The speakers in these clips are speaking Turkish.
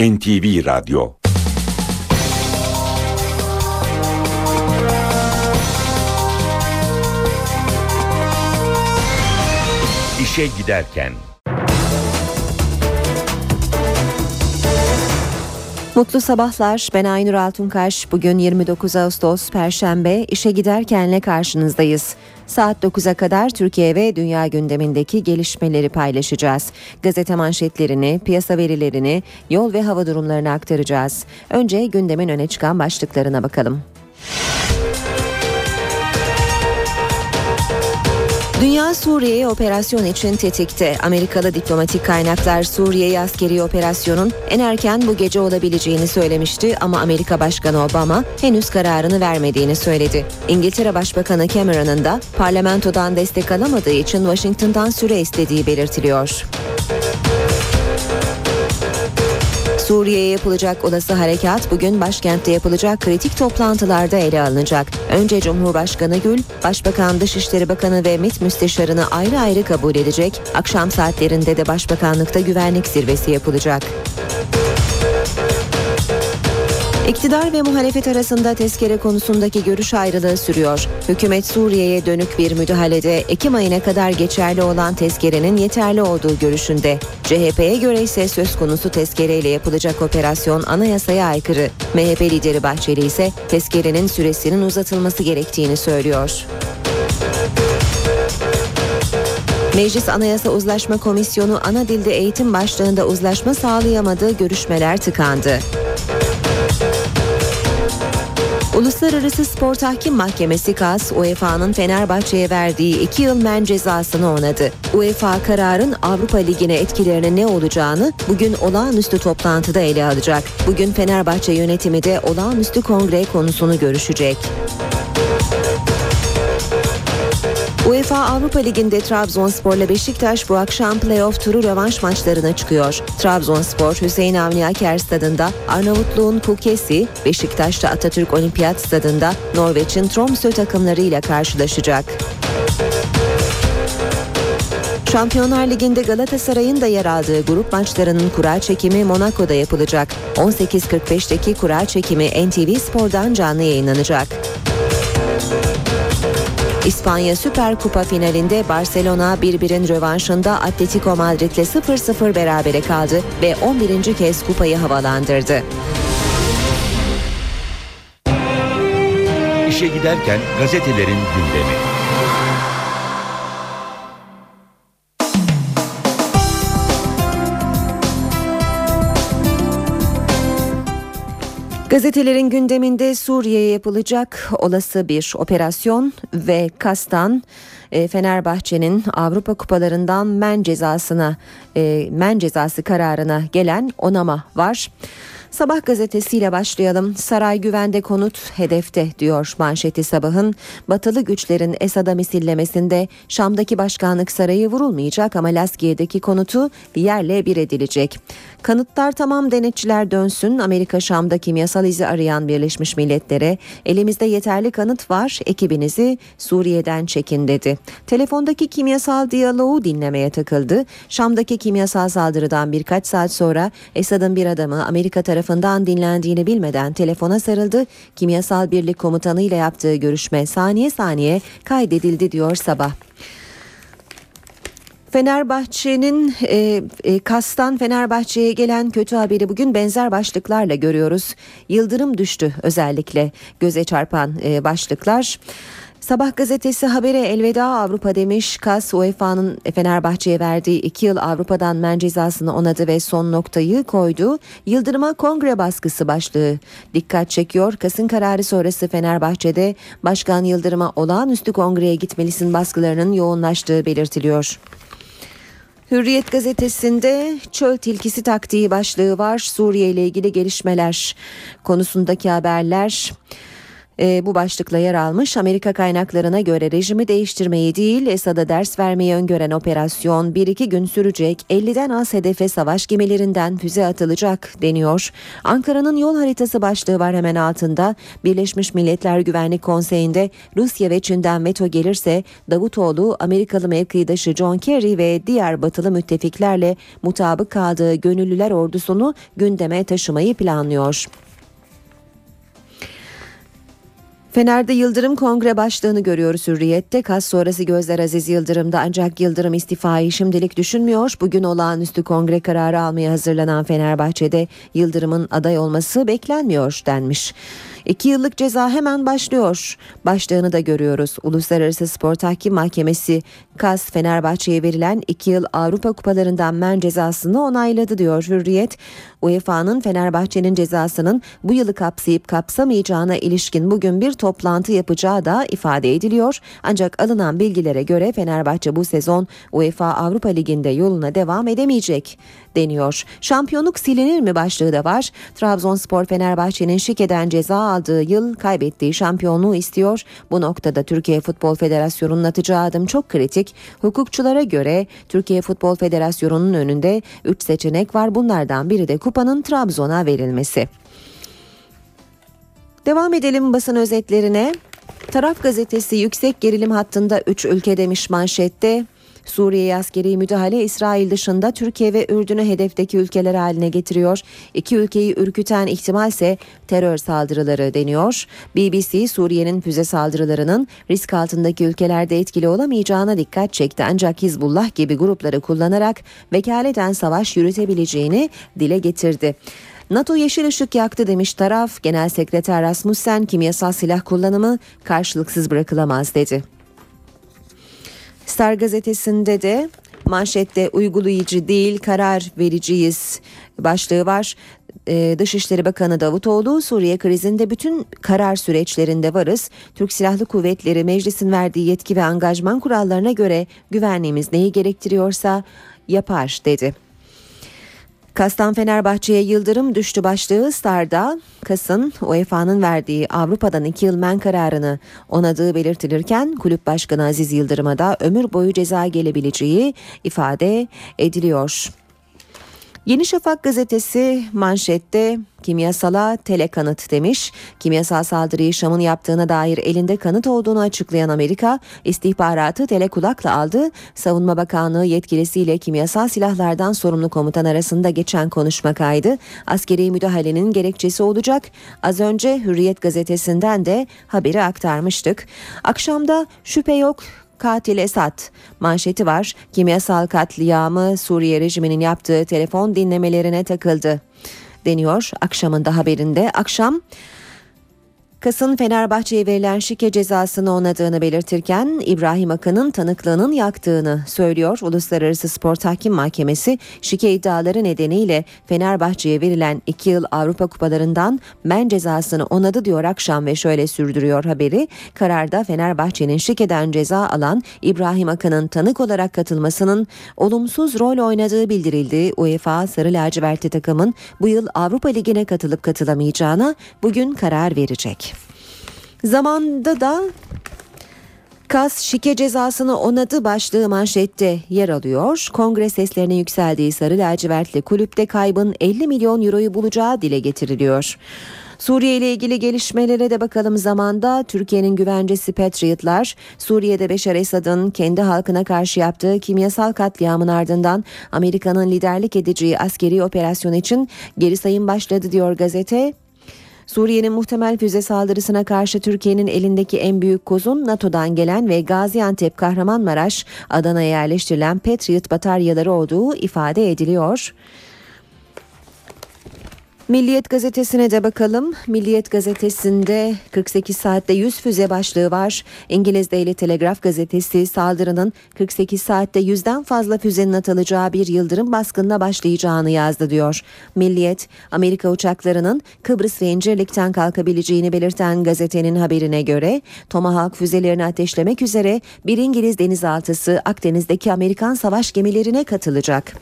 NTV Radyo İşe giderken Mutlu sabahlar. Ben Aynur Altunkaş. Bugün 29 Ağustos Perşembe. İşe giderkenle karşınızdayız. Saat 9'a kadar Türkiye ve dünya gündemindeki gelişmeleri paylaşacağız. Gazete manşetlerini, piyasa verilerini, yol ve hava durumlarını aktaracağız. Önce gündemin öne çıkan başlıklarına bakalım. Dünya Suriye'ye operasyon için tetikte. Amerikalı diplomatik kaynaklar Suriye'ye askeri operasyonun en erken bu gece olabileceğini söylemişti ama Amerika Başkanı Obama henüz kararını vermediğini söyledi. İngiltere Başbakanı Cameron'ın da parlamentodan destek alamadığı için Washington'dan süre istediği belirtiliyor. Suriye'ye yapılacak olası harekat bugün başkentte yapılacak kritik toplantılarda ele alınacak. Önce Cumhurbaşkanı Gül, Başbakan Dışişleri Bakanı ve MİT Müsteşarını ayrı ayrı kabul edecek. Akşam saatlerinde de Başbakanlıkta güvenlik zirvesi yapılacak. İktidar ve muhalefet arasında tezkere konusundaki görüş ayrılığı sürüyor. Hükümet Suriye'ye dönük bir müdahalede Ekim ayına kadar geçerli olan tezkerenin yeterli olduğu görüşünde. CHP'ye göre ise söz konusu tezkereyle yapılacak operasyon anayasaya aykırı. MHP lideri Bahçeli ise tezkerenin süresinin uzatılması gerektiğini söylüyor. Meclis Anayasa Uzlaşma Komisyonu ana dilde eğitim başlığında uzlaşma sağlayamadığı görüşmeler tıkandı. Uluslararası Spor Tahkim Mahkemesi KAS, UEFA'nın Fenerbahçe'ye verdiği 2 yıl men cezasını onadı. UEFA kararın Avrupa Ligi'ne etkilerinin ne olacağını bugün olağanüstü toplantıda ele alacak. Bugün Fenerbahçe yönetimi de olağanüstü kongre konusunu görüşecek. UEFA Avrupa Ligi'nde Trabzonspor ile Beşiktaş bu akşam playoff turu rövanş maçlarına çıkıyor. Trabzonspor Hüseyin Avni Aker stadında Arnavutluğun Kukesi, Beşiktaş'ta Atatürk Olimpiyat stadında Norveç'in Tromsø takımlarıyla karşılaşacak. Şampiyonlar Ligi'nde Galatasaray'ın da yer aldığı grup maçlarının kura çekimi Monaco'da yapılacak. 18.45'teki kura çekimi NTV Spor'dan canlı yayınlanacak. İspanya Süper Kupa finalinde Barcelona 1-1'in rövanşında Atletico Madrid'le 0-0 berabere kaldı ve 11. kez kupayı havalandırdı. İşe giderken gazetelerin gündemi. Gazetelerin gündeminde Suriye'ye yapılacak olası bir operasyon ve kastan e, Fenerbahçe'nin Avrupa kupalarından men cezasına e, men cezası kararına gelen onama var. Sabah gazetesiyle başlayalım. Saray güvende konut hedefte diyor manşeti sabahın. Batılı güçlerin Esad'a misillemesinde Şam'daki başkanlık sarayı vurulmayacak ama Laskiye'deki konutu yerle bir edilecek. Kanıtlar tamam denetçiler dönsün. Amerika Şam'da kimyasal izi arayan Birleşmiş Milletler'e elimizde yeterli kanıt var ekibinizi Suriye'den çekin dedi. Telefondaki kimyasal diyaloğu dinlemeye takıldı. Şam'daki kimyasal saldırıdan birkaç saat sonra Esad'ın bir adamı Amerika tarafından dinlendiğini bilmeden telefona sarıldı. Kimyasal birlik komutanı ile yaptığı görüşme saniye saniye kaydedildi diyor sabah. Fenerbahçe'nin e, e, Kas'tan Fenerbahçe'ye gelen kötü haberi bugün benzer başlıklarla görüyoruz. Yıldırım düştü özellikle göze çarpan e, başlıklar. Sabah gazetesi habere elveda Avrupa demiş. Kas UEFA'nın Fenerbahçe'ye verdiği iki yıl Avrupa'dan men cezasını onadı ve son noktayı koydu. Yıldırıma kongre baskısı başlığı dikkat çekiyor. Kas'ın kararı sonrası Fenerbahçe'de Başkan Yıldırım'a olağanüstü kongreye gitmelisin baskılarının yoğunlaştığı belirtiliyor. Hürriyet gazetesinde çöl tilkisi taktiği başlığı var. Suriye ile ilgili gelişmeler konusundaki haberler. E, bu başlıkla yer almış. Amerika kaynaklarına göre rejimi değiştirmeyi değil Esad'a ders vermeyi öngören operasyon bir iki gün sürecek 50'den az hedefe savaş gemilerinden füze atılacak deniyor. Ankara'nın yol haritası başlığı var hemen altında. Birleşmiş Milletler Güvenlik Konseyi'nde Rusya ve Çin'den veto gelirse Davutoğlu Amerikalı mevkidaşı John Kerry ve diğer batılı müttefiklerle mutabık kaldığı gönüllüler ordusunu gündeme taşımayı planlıyor. Fener'de Yıldırım kongre başlığını görüyoruz Hürriyet'te. Kas sonrası gözler Aziz Yıldırım'da ancak Yıldırım istifayı şimdilik düşünmüyor. Bugün olağanüstü kongre kararı almaya hazırlanan Fenerbahçe'de Yıldırım'ın aday olması beklenmiyor denmiş. İki yıllık ceza hemen başlıyor. Başlığını da görüyoruz. Uluslararası Spor Tahkim Mahkemesi KAS Fenerbahçe'ye verilen iki yıl Avrupa Kupalarından men cezasını onayladı diyor Hürriyet. UEFA'nın Fenerbahçe'nin cezasının bu yılı kapsayıp kapsamayacağına ilişkin bugün bir toplantı yapacağı da ifade ediliyor. Ancak alınan bilgilere göre Fenerbahçe bu sezon UEFA Avrupa Ligi'nde yoluna devam edemeyecek deniyor. Şampiyonluk silinir mi başlığı da var. Trabzonspor Fenerbahçe'nin şikeden ceza aldığı yıl kaybettiği şampiyonluğu istiyor. Bu noktada Türkiye Futbol Federasyonu'nun atacağı adım çok kritik. Hukukçulara göre Türkiye Futbol Federasyonu'nun önünde 3 seçenek var. Bunlardan biri de kupanın Trabzon'a verilmesi. Devam edelim basın özetlerine. Taraf gazetesi yüksek gerilim hattında 3 ülke demiş manşette. Suriye'ye askeri müdahale İsrail dışında Türkiye ve Ürdün'ü hedefteki ülkeler haline getiriyor. İki ülkeyi ürküten ihtimalse terör saldırıları deniyor. BBC Suriye'nin füze saldırılarının risk altındaki ülkelerde etkili olamayacağına dikkat çekti. Ancak Hizbullah gibi grupları kullanarak vekaleten savaş yürütebileceğini dile getirdi. NATO yeşil ışık yaktı demiş taraf. Genel Sekreter Rasmussen kimyasal silah kullanımı karşılıksız bırakılamaz dedi. Star gazetesinde de manşette uygulayıcı değil karar vericiyiz başlığı var. Ee, Dışişleri Bakanı Davutoğlu Suriye krizinde bütün karar süreçlerinde varız. Türk Silahlı Kuvvetleri meclisin verdiği yetki ve angajman kurallarına göre güvenliğimiz neyi gerektiriyorsa yapar dedi. Kastan Fenerbahçe'ye yıldırım düştü başlığı Star'da Kas'ın UEFA'nın verdiği Avrupa'dan 2 yıl men kararını onadığı belirtilirken kulüp başkanı Aziz Yıldırım'a da ömür boyu ceza gelebileceği ifade ediliyor. Yeni Şafak gazetesi manşette kimyasala telekanıt demiş. Kimyasal saldırıyı Şam'ın yaptığına dair elinde kanıt olduğunu açıklayan Amerika istihbaratı telekulakla aldı. Savunma Bakanlığı yetkilisiyle kimyasal silahlardan sorumlu komutan arasında geçen konuşma kaydı. Askeri müdahalenin gerekçesi olacak. Az önce Hürriyet gazetesinden de haberi aktarmıştık. Akşamda şüphe yok katil Esad manşeti var. Kimyasal katliamı Suriye rejiminin yaptığı telefon dinlemelerine takıldı deniyor akşamında haberinde. Akşam Kas'ın Fenerbahçe'ye verilen şike cezasını onadığını belirtirken İbrahim Akın'ın tanıklığının yaktığını söylüyor. Uluslararası Spor Tahkim Mahkemesi şike iddiaları nedeniyle Fenerbahçe'ye verilen 2 yıl Avrupa Kupalarından men cezasını onadı diyor akşam ve şöyle sürdürüyor haberi. Kararda Fenerbahçe'nin şikeden ceza alan İbrahim Akın'ın tanık olarak katılmasının olumsuz rol oynadığı bildirildi. UEFA Sarı Lacivertli takımın bu yıl Avrupa Ligi'ne katılıp katılamayacağına bugün karar verecek. Zamanda da Kas şike cezasını onadı başlığı manşette yer alıyor. Kongre seslerine yükseldiği Sarı Lacivertli kulüpte kaybın 50 milyon euroyu bulacağı dile getiriliyor. Suriye ile ilgili gelişmelere de bakalım zamanda Türkiye'nin güvencesi Patriotlar Suriye'de Beşar Esad'ın kendi halkına karşı yaptığı kimyasal katliamın ardından Amerika'nın liderlik edeceği askeri operasyon için geri sayım başladı diyor gazete. Suriye'nin muhtemel füze saldırısına karşı Türkiye'nin elindeki en büyük kozun NATO'dan gelen ve Gaziantep, Kahramanmaraş, Adana'ya yerleştirilen Patriot bataryaları olduğu ifade ediliyor. Milliyet gazetesine de bakalım. Milliyet gazetesinde 48 saatte 100 füze başlığı var. İngiliz Daily Telegraph gazetesi saldırının 48 saatte 100'den fazla füzenin atılacağı bir yıldırım baskınına başlayacağını yazdı diyor. Milliyet, Amerika uçaklarının Kıbrıs ve İncirlik'ten kalkabileceğini belirten gazetenin haberine göre Tomahawk füzelerini ateşlemek üzere bir İngiliz denizaltısı Akdeniz'deki Amerikan savaş gemilerine katılacak.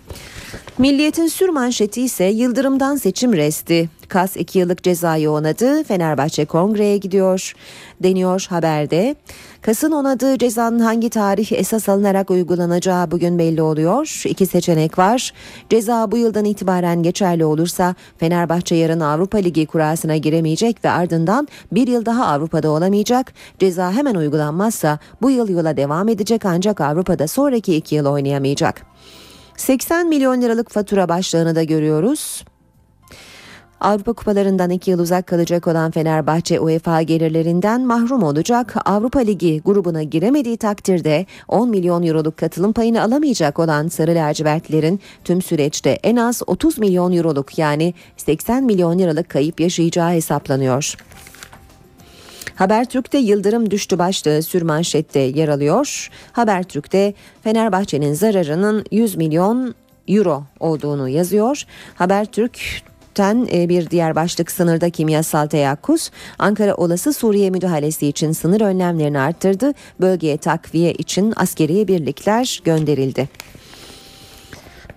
Milliyet'in sür manşeti ise yıldırımdan seçim resti kesti. Kas 2 yıllık cezayı onadı. Fenerbahçe kongreye gidiyor deniyor haberde. Kas'ın onadığı cezanın hangi tarih esas alınarak uygulanacağı bugün belli oluyor. İki seçenek var. Ceza bu yıldan itibaren geçerli olursa Fenerbahçe yarın Avrupa Ligi kurasına giremeyecek ve ardından bir yıl daha Avrupa'da olamayacak. Ceza hemen uygulanmazsa bu yıl yola devam edecek ancak Avrupa'da sonraki iki yıl oynayamayacak. 80 milyon liralık fatura başlığını da görüyoruz. Avrupa kupalarından iki yıl uzak kalacak olan Fenerbahçe UEFA gelirlerinden mahrum olacak. Avrupa Ligi grubuna giremediği takdirde 10 milyon euroluk katılım payını alamayacak olan Sarı Lacivertlerin tüm süreçte en az 30 milyon euroluk yani 80 milyon liralık kayıp yaşayacağı hesaplanıyor. Habertürk'te Yıldırım düştü başlığı sürmanşette yer alıyor. Habertürk'te Fenerbahçe'nin zararının 100 milyon euro olduğunu yazıyor. Habertürk Ten e, bir diğer başlık sınırda kimyasal teyakkuz. Ankara olası Suriye müdahalesi için sınır önlemlerini arttırdı. Bölgeye takviye için askeri birlikler gönderildi.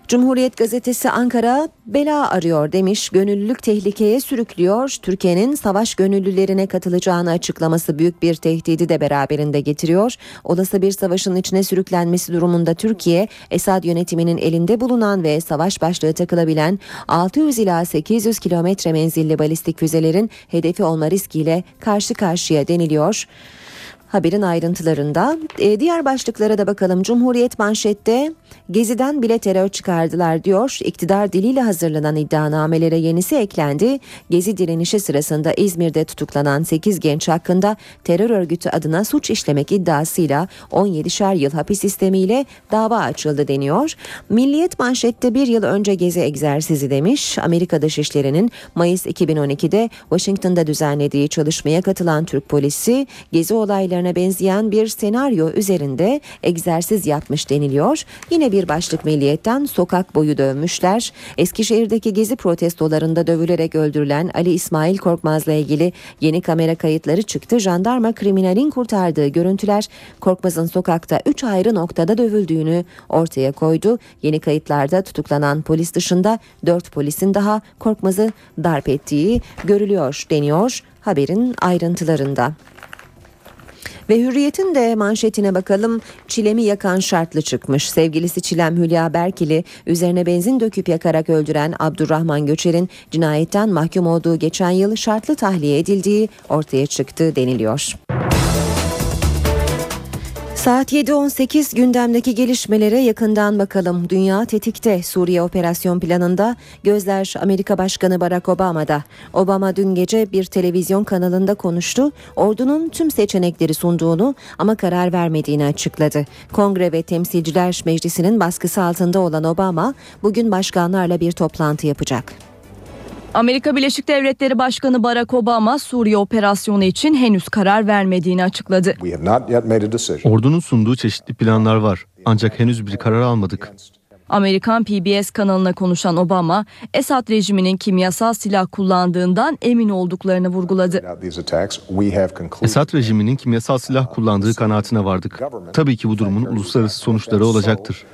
Cumhuriyet gazetesi Ankara bela arıyor demiş. Gönüllülük tehlikeye sürüklüyor. Türkiye'nin savaş gönüllülerine katılacağını açıklaması büyük bir tehdidi de beraberinde getiriyor. Olası bir savaşın içine sürüklenmesi durumunda Türkiye, Esad yönetiminin elinde bulunan ve savaş başlığı takılabilen 600 ila 800 kilometre menzilli balistik füzelerin hedefi olma riskiyle karşı karşıya deniliyor. Haberin ayrıntılarında e, diğer başlıklara da bakalım. Cumhuriyet manşette Gezi'den bile terör çıkardılar diyor. İktidar diliyle hazırlanan iddianamelere yenisi eklendi. Gezi direnişi sırasında İzmir'de tutuklanan 8 genç hakkında terör örgütü adına suç işlemek iddiasıyla 17'şer yıl hapis sistemiyle dava açıldı deniyor. Milliyet manşette bir yıl önce Gezi egzersizi demiş. Amerika Dışişleri'nin Mayıs 2012'de Washington'da düzenlediği çalışmaya katılan Türk polisi Gezi olaylarına benzeyen bir senaryo üzerinde egzersiz yapmış deniliyor. Yine bir başlık milliyetten sokak boyu dövmüşler. Eskişehir'deki gezi protestolarında dövülerek öldürülen Ali İsmail Korkmaz'la ilgili yeni kamera kayıtları çıktı. Jandarma kriminalin kurtardığı görüntüler Korkmaz'ın sokakta 3 ayrı noktada dövüldüğünü ortaya koydu. Yeni kayıtlarda tutuklanan polis dışında 4 polisin daha Korkmaz'ı darp ettiği görülüyor deniyor haberin ayrıntılarında. Ve Hürriyet'in de manşetine bakalım. Çilemi yakan şartlı çıkmış. Sevgilisi Çilem Hülya Berkili üzerine benzin döküp yakarak öldüren Abdurrahman Göçer'in cinayetten mahkum olduğu geçen yıl şartlı tahliye edildiği ortaya çıktı deniliyor. Saat 7.18 gündemdeki gelişmelere yakından bakalım. Dünya tetikte Suriye operasyon planında gözler Amerika Başkanı Barack Obama'da. Obama dün gece bir televizyon kanalında konuştu. Ordunun tüm seçenekleri sunduğunu ama karar vermediğini açıkladı. Kongre ve Temsilciler Meclisi'nin baskısı altında olan Obama bugün başkanlarla bir toplantı yapacak. Amerika Birleşik Devletleri Başkanı Barack Obama Suriye operasyonu için henüz karar vermediğini açıkladı. Ordunun sunduğu çeşitli planlar var ancak henüz bir karar almadık. Amerikan PBS kanalına konuşan Obama, Esad rejiminin kimyasal silah kullandığından emin olduklarını vurguladı. Esad rejiminin kimyasal silah kullandığı kanaatine vardık. Tabii ki bu durumun uluslararası sonuçları olacaktır.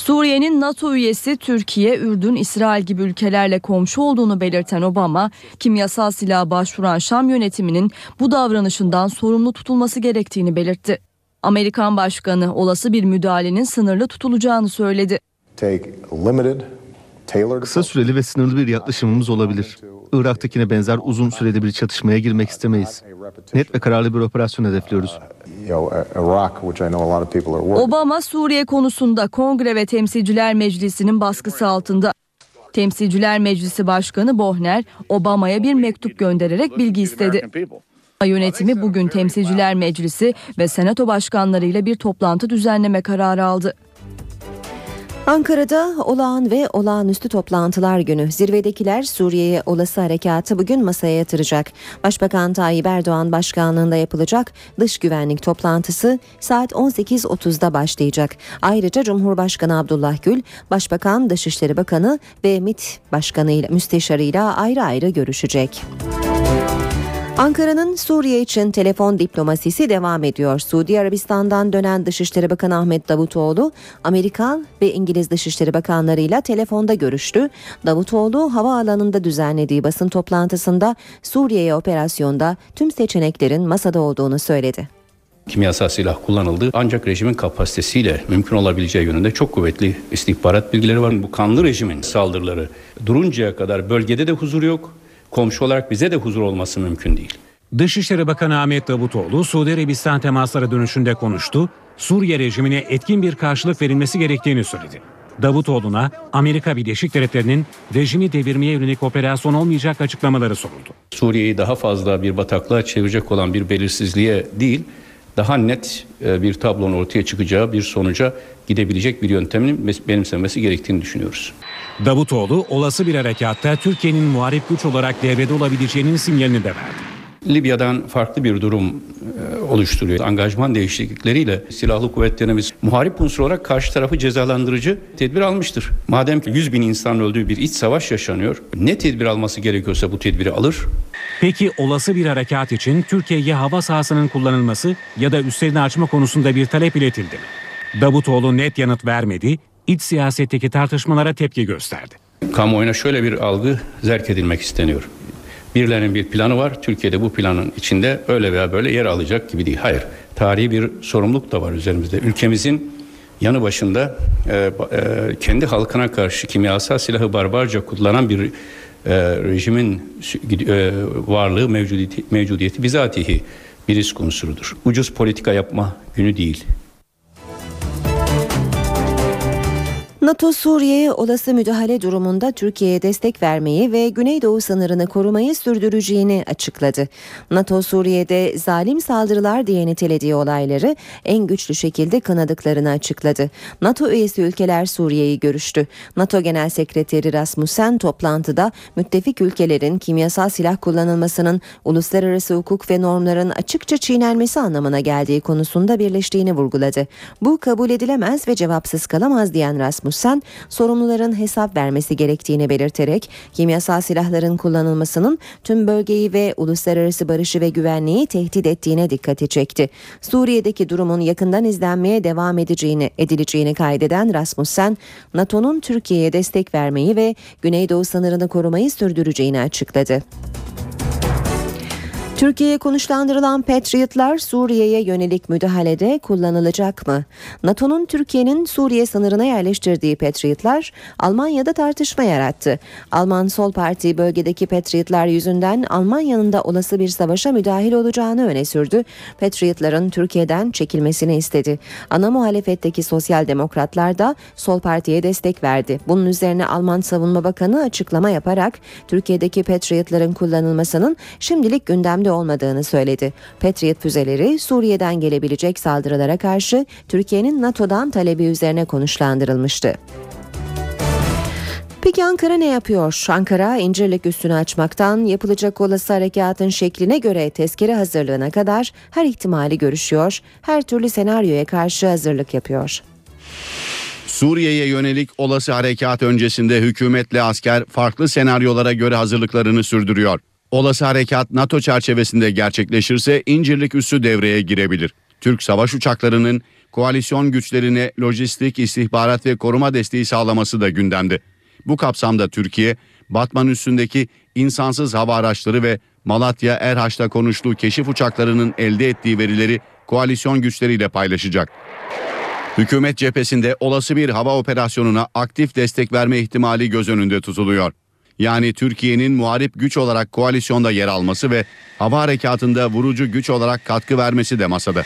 Suriye'nin NATO üyesi Türkiye, Ürdün, İsrail gibi ülkelerle komşu olduğunu belirten Obama, kimyasal silaha başvuran Şam yönetiminin bu davranışından sorumlu tutulması gerektiğini belirtti. Amerikan Başkanı olası bir müdahalenin sınırlı tutulacağını söyledi. Kısa süreli ve sınırlı bir yaklaşımımız olabilir. Irak'takine benzer uzun süreli bir çatışmaya girmek istemeyiz. Net ve kararlı bir operasyon hedefliyoruz. Obama Suriye konusunda Kongre ve Temsilciler Meclisi'nin baskısı altında. Temsilciler Meclisi Başkanı Bohner, Obama'ya bir mektup göndererek bilgi istedi. Yönetimi bugün Temsilciler Meclisi ve Senato başkanlarıyla bir toplantı düzenleme kararı aldı. Ankara'da olağan ve olağanüstü toplantılar günü. Zirvedekiler Suriye'ye olası harekatı bugün masaya yatıracak. Başbakan Tayyip Erdoğan başkanlığında yapılacak dış güvenlik toplantısı saat 18.30'da başlayacak. Ayrıca Cumhurbaşkanı Abdullah Gül, Başbakan, Dışişleri Bakanı ve MİT Başkanı ile müsteşarıyla ayrı ayrı görüşecek. Ankara'nın Suriye için telefon diplomasisi devam ediyor. Suudi Arabistan'dan dönen Dışişleri Bakanı Ahmet Davutoğlu, Amerikan ve İngiliz Dışişleri Bakanlarıyla telefonda görüştü. Davutoğlu havaalanında düzenlediği basın toplantısında Suriye'ye operasyonda tüm seçeneklerin masada olduğunu söyledi. kimyasal silah kullanıldı. Ancak rejimin kapasitesiyle mümkün olabileceği yönünde çok kuvvetli istihbarat bilgileri var. Bu kanlı rejimin saldırıları duruncaya kadar bölgede de huzur yok. Komşu olarak bize de huzur olması mümkün değil. Dışişleri Bakanı Ahmet Davutoğlu Suudi Arabistan temasları dönüşünde konuştu. Suriye rejimine etkin bir karşılık verilmesi gerektiğini söyledi. Davutoğlu'na Amerika Birleşik Devletleri'nin rejimi devirmeye yönelik operasyon olmayacak açıklamaları soruldu. Suriye'yi daha fazla bir bataklığa çevirecek olan bir belirsizliğe değil, daha net e, bir tablonun ortaya çıkacağı bir sonuca gidebilecek bir yöntemin mes- benimsenmesi gerektiğini düşünüyoruz. Davutoğlu olası bir harekatta Türkiye'nin muharip güç olarak devrede olabileceğinin sinyalini de verdi. Libya'dan farklı bir durum e, oluşturuyor. Angajman değişiklikleriyle silahlı kuvvetlerimiz muharip unsur olarak karşı tarafı cezalandırıcı tedbir almıştır. Madem ki 100 bin insan öldüğü bir iç savaş yaşanıyor, ne tedbir alması gerekiyorsa bu tedbiri alır. Peki olası bir harekat için Türkiye'ye hava sahasının kullanılması ya da üstlerini açma konusunda bir talep iletildi mi? Davutoğlu net yanıt vermedi, iç siyasetteki tartışmalara tepki gösterdi. Kamuoyuna şöyle bir algı zerk edilmek isteniyor. Birilerinin bir planı var. Türkiye'de bu planın içinde öyle veya böyle yer alacak gibi değil. Hayır. Tarihi bir sorumluluk da var üzerimizde. Ülkemizin yanı başında e, e, kendi halkına karşı kimyasal silahı barbarca kullanan bir e, rejimin e, varlığı mevcudiyeti, mevcudiyeti bizatihi bir risk unsurudur. Ucuz politika yapma günü değil. NATO Suriye'ye olası müdahale durumunda Türkiye'ye destek vermeyi ve Güneydoğu sınırını korumayı sürdüreceğini açıkladı. NATO Suriye'de zalim saldırılar diye nitelediği olayları en güçlü şekilde kınadıklarını açıkladı. NATO üyesi ülkeler Suriye'yi görüştü. NATO Genel Sekreteri Rasmussen toplantıda müttefik ülkelerin kimyasal silah kullanılmasının uluslararası hukuk ve normların açıkça çiğnenmesi anlamına geldiği konusunda birleştiğini vurguladı. Bu kabul edilemez ve cevapsız kalamaz diyen Rasmussen Rasmussen sorumluların hesap vermesi gerektiğini belirterek kimyasal silahların kullanılmasının tüm bölgeyi ve uluslararası barışı ve güvenliği tehdit ettiğine dikkati çekti. Suriye'deki durumun yakından izlenmeye devam edeceğini edileceğini kaydeden Rasmussen, NATO'nun Türkiye'ye destek vermeyi ve Güneydoğu sınırını korumayı sürdüreceğini açıkladı. Türkiye'ye konuşlandırılan Patriotlar Suriye'ye yönelik müdahalede kullanılacak mı? NATO'nun Türkiye'nin Suriye sınırına yerleştirdiği Patriotlar Almanya'da tartışma yarattı. Alman Sol Parti bölgedeki Patriotlar yüzünden Almanya'nın da olası bir savaşa müdahil olacağını öne sürdü. Patriotların Türkiye'den çekilmesini istedi. Ana muhalefetteki Sosyal Demokratlar da Sol Parti'ye destek verdi. Bunun üzerine Alman Savunma Bakanı açıklama yaparak Türkiye'deki Patriotların kullanılmasının şimdilik gündemde olmadığını söyledi. Patriot füzeleri Suriye'den gelebilecek saldırılara karşı Türkiye'nin NATO'dan talebi üzerine konuşlandırılmıştı. Peki Ankara ne yapıyor? Ankara İncirlik üstünü açmaktan yapılacak olası harekatın şekline göre tezkere hazırlığına kadar her ihtimali görüşüyor, her türlü senaryoya karşı hazırlık yapıyor. Suriye'ye yönelik olası harekat öncesinde hükümetle asker farklı senaryolara göre hazırlıklarını sürdürüyor. Olası harekat NATO çerçevesinde gerçekleşirse İncirlik üssü devreye girebilir. Türk savaş uçaklarının koalisyon güçlerine lojistik, istihbarat ve koruma desteği sağlaması da gündemde. Bu kapsamda Türkiye, Batman üssündeki insansız hava araçları ve Malatya Erhaç'ta konuştuğu keşif uçaklarının elde ettiği verileri koalisyon güçleriyle paylaşacak. Hükümet cephesinde olası bir hava operasyonuna aktif destek verme ihtimali göz önünde tutuluyor. Yani Türkiye'nin muharip güç olarak koalisyonda yer alması ve hava harekatında vurucu güç olarak katkı vermesi de masada.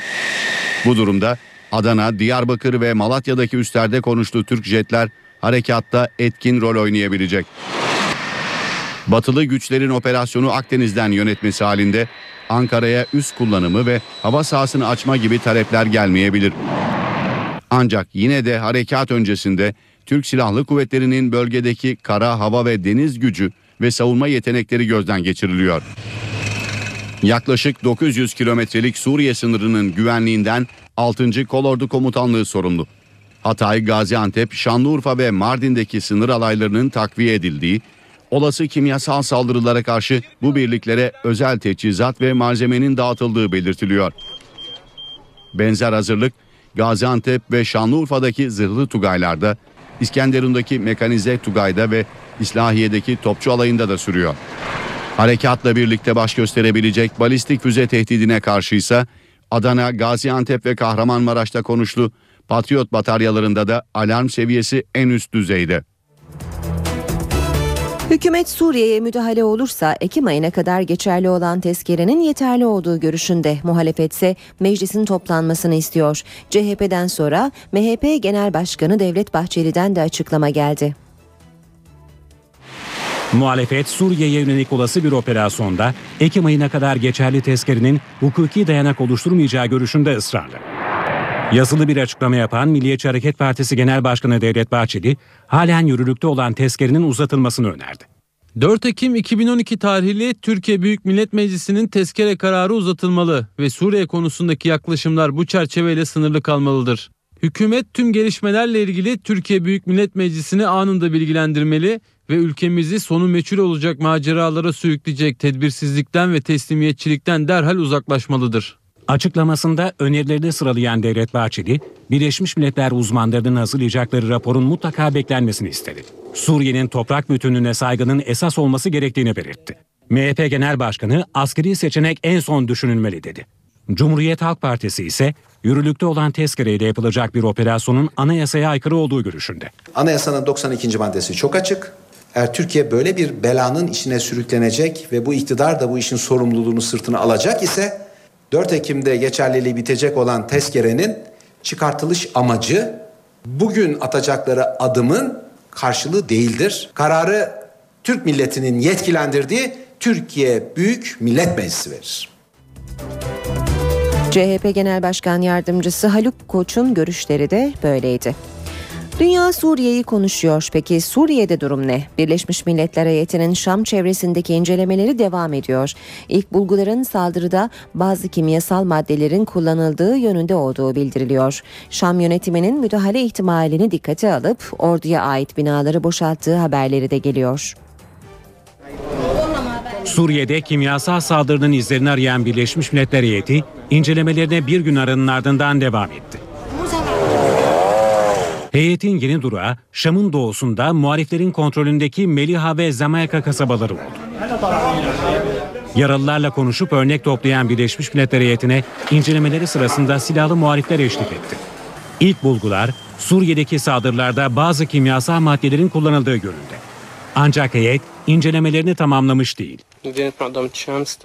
Bu durumda Adana, Diyarbakır ve Malatya'daki üslerde konuştuğu Türk jetler harekatta etkin rol oynayabilecek. Batılı güçlerin operasyonu Akdeniz'den yönetmesi halinde Ankara'ya üst kullanımı ve hava sahasını açma gibi talepler gelmeyebilir. Ancak yine de harekat öncesinde Türk Silahlı Kuvvetleri'nin bölgedeki kara, hava ve deniz gücü ve savunma yetenekleri gözden geçiriliyor. Yaklaşık 900 kilometrelik Suriye sınırının güvenliğinden 6. Kolordu Komutanlığı sorumlu. Hatay, Gaziantep, Şanlıurfa ve Mardin'deki sınır alaylarının takviye edildiği, Olası kimyasal saldırılara karşı bu birliklere özel teçhizat ve malzemenin dağıtıldığı belirtiliyor. Benzer hazırlık Gaziantep ve Şanlıurfa'daki zırhlı tugaylarda, İskenderun'daki mekanize tugayda ve İslahiye'deki topçu alayında da sürüyor. Harekatla birlikte baş gösterebilecek balistik füze tehdidine karşıysa Adana, Gaziantep ve Kahramanmaraş'ta konuşlu Patriot bataryalarında da alarm seviyesi en üst düzeyde. Hükümet Suriye'ye müdahale olursa Ekim ayına kadar geçerli olan tezkerenin yeterli olduğu görüşünde. Muhalefet ise meclisin toplanmasını istiyor. CHP'den sonra MHP Genel Başkanı Devlet Bahçeli'den de açıklama geldi. Muhalefet Suriye'ye yönelik olası bir operasyonda Ekim ayına kadar geçerli tezkerenin hukuki dayanak oluşturmayacağı görüşünde ısrarlı. Yazılı bir açıklama yapan Milliyetçi Hareket Partisi Genel Başkanı Devlet Bahçeli, halen yürürlükte olan tezkerenin uzatılmasını önerdi. 4 Ekim 2012 tarihli Türkiye Büyük Millet Meclisi'nin tezkere kararı uzatılmalı ve Suriye konusundaki yaklaşımlar bu çerçeveyle sınırlı kalmalıdır. Hükümet tüm gelişmelerle ilgili Türkiye Büyük Millet Meclisi'ni anında bilgilendirmeli ve ülkemizi sonu meçhul olacak maceralara sürükleyecek tedbirsizlikten ve teslimiyetçilikten derhal uzaklaşmalıdır. Açıklamasında önerilerini sıralayan Devlet Bahçeli, Birleşmiş Milletler uzmanlarının hazırlayacakları raporun mutlaka beklenmesini istedi. Suriye'nin toprak bütünlüğüne saygının esas olması gerektiğini belirtti. MHP Genel Başkanı askeri seçenek en son düşünülmeli dedi. Cumhuriyet Halk Partisi ise yürürlükte olan tezkereyle yapılacak bir operasyonun anayasaya aykırı olduğu görüşünde. Anayasanın 92. maddesi çok açık. Eğer Türkiye böyle bir belanın içine sürüklenecek ve bu iktidar da bu işin sorumluluğunu sırtına alacak ise 4 Ekim'de geçerliliği bitecek olan tezkerenin çıkartılış amacı bugün atacakları adımın karşılığı değildir. Kararı Türk milletinin yetkilendirdiği Türkiye Büyük Millet Meclisi verir. CHP Genel Başkan Yardımcısı Haluk Koç'un görüşleri de böyleydi. Dünya Suriye'yi konuşuyor. Peki Suriye'de durum ne? Birleşmiş Milletler heyetinin Şam çevresindeki incelemeleri devam ediyor. İlk bulguların saldırıda bazı kimyasal maddelerin kullanıldığı yönünde olduğu bildiriliyor. Şam yönetiminin müdahale ihtimalini dikkate alıp orduya ait binaları boşalttığı haberleri de geliyor. Suriye'de kimyasal saldırının izlerini arayan Birleşmiş Milletler heyeti incelemelerine bir gün aranın ardından devam etti. Heyetin yeni durağı Şam'ın doğusunda muhaliflerin kontrolündeki Meliha ve Zamayaka kasabaları oldu. Yaralılarla konuşup örnek toplayan Birleşmiş Milletler heyetine incelemeleri sırasında silahlı muhalifler eşlik etti. İlk bulgular Suriye'deki saldırılarda bazı kimyasal maddelerin kullanıldığı yönünde. Ancak heyet incelemelerini tamamlamış değil.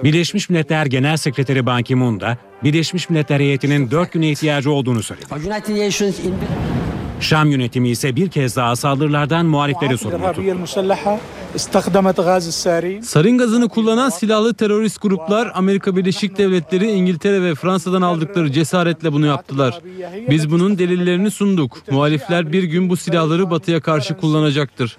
Birleşmiş Milletler Genel Sekreteri Ban Ki-moon da Birleşmiş Milletler heyetinin 4 güne ihtiyacı olduğunu söyledi. Şam yönetimi ise bir kez daha saldırılardan muhalifleri sorumlu tuttu. Sarin gazını kullanan silahlı terörist gruplar Amerika Birleşik Devletleri, İngiltere ve Fransa'dan aldıkları cesaretle bunu yaptılar. Biz bunun delillerini sunduk. Muhalifler bir gün bu silahları batıya karşı kullanacaktır.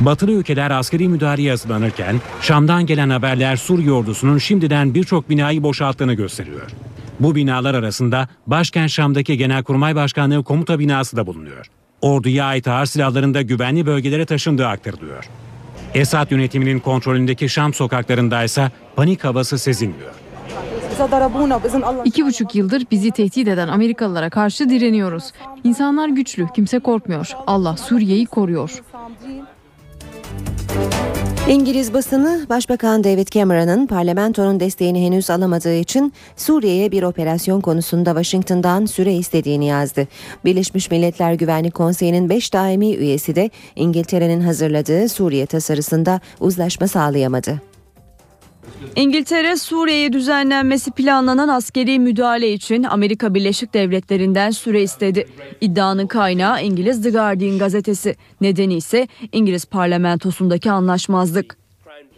Batılı ülkeler askeri müdahaleye hazırlanırken Şam'dan gelen haberler Suriye ordusunun şimdiden birçok binayı boşalttığını gösteriyor. Bu binalar arasında başkent Şam'daki Genelkurmay Başkanlığı komuta binası da bulunuyor. Orduya ait ağır silahların da güvenli bölgelere taşındığı aktarılıyor. Esad yönetiminin kontrolündeki Şam sokaklarında ise panik havası sezilmiyor. İki buçuk yıldır bizi tehdit eden Amerikalılara karşı direniyoruz. İnsanlar güçlü, kimse korkmuyor. Allah Suriye'yi koruyor. İngiliz basını Başbakan David Cameron'ın parlamentonun desteğini henüz alamadığı için Suriye'ye bir operasyon konusunda Washington'dan süre istediğini yazdı. Birleşmiş Milletler Güvenlik Konseyi'nin 5 daimi üyesi de İngiltere'nin hazırladığı Suriye tasarısında uzlaşma sağlayamadı. İngiltere Suriye'ye düzenlenmesi planlanan askeri müdahale için Amerika Birleşik Devletleri'nden süre istedi. İddianın kaynağı İngiliz The Guardian gazetesi. Nedeni ise İngiliz parlamentosundaki anlaşmazlık.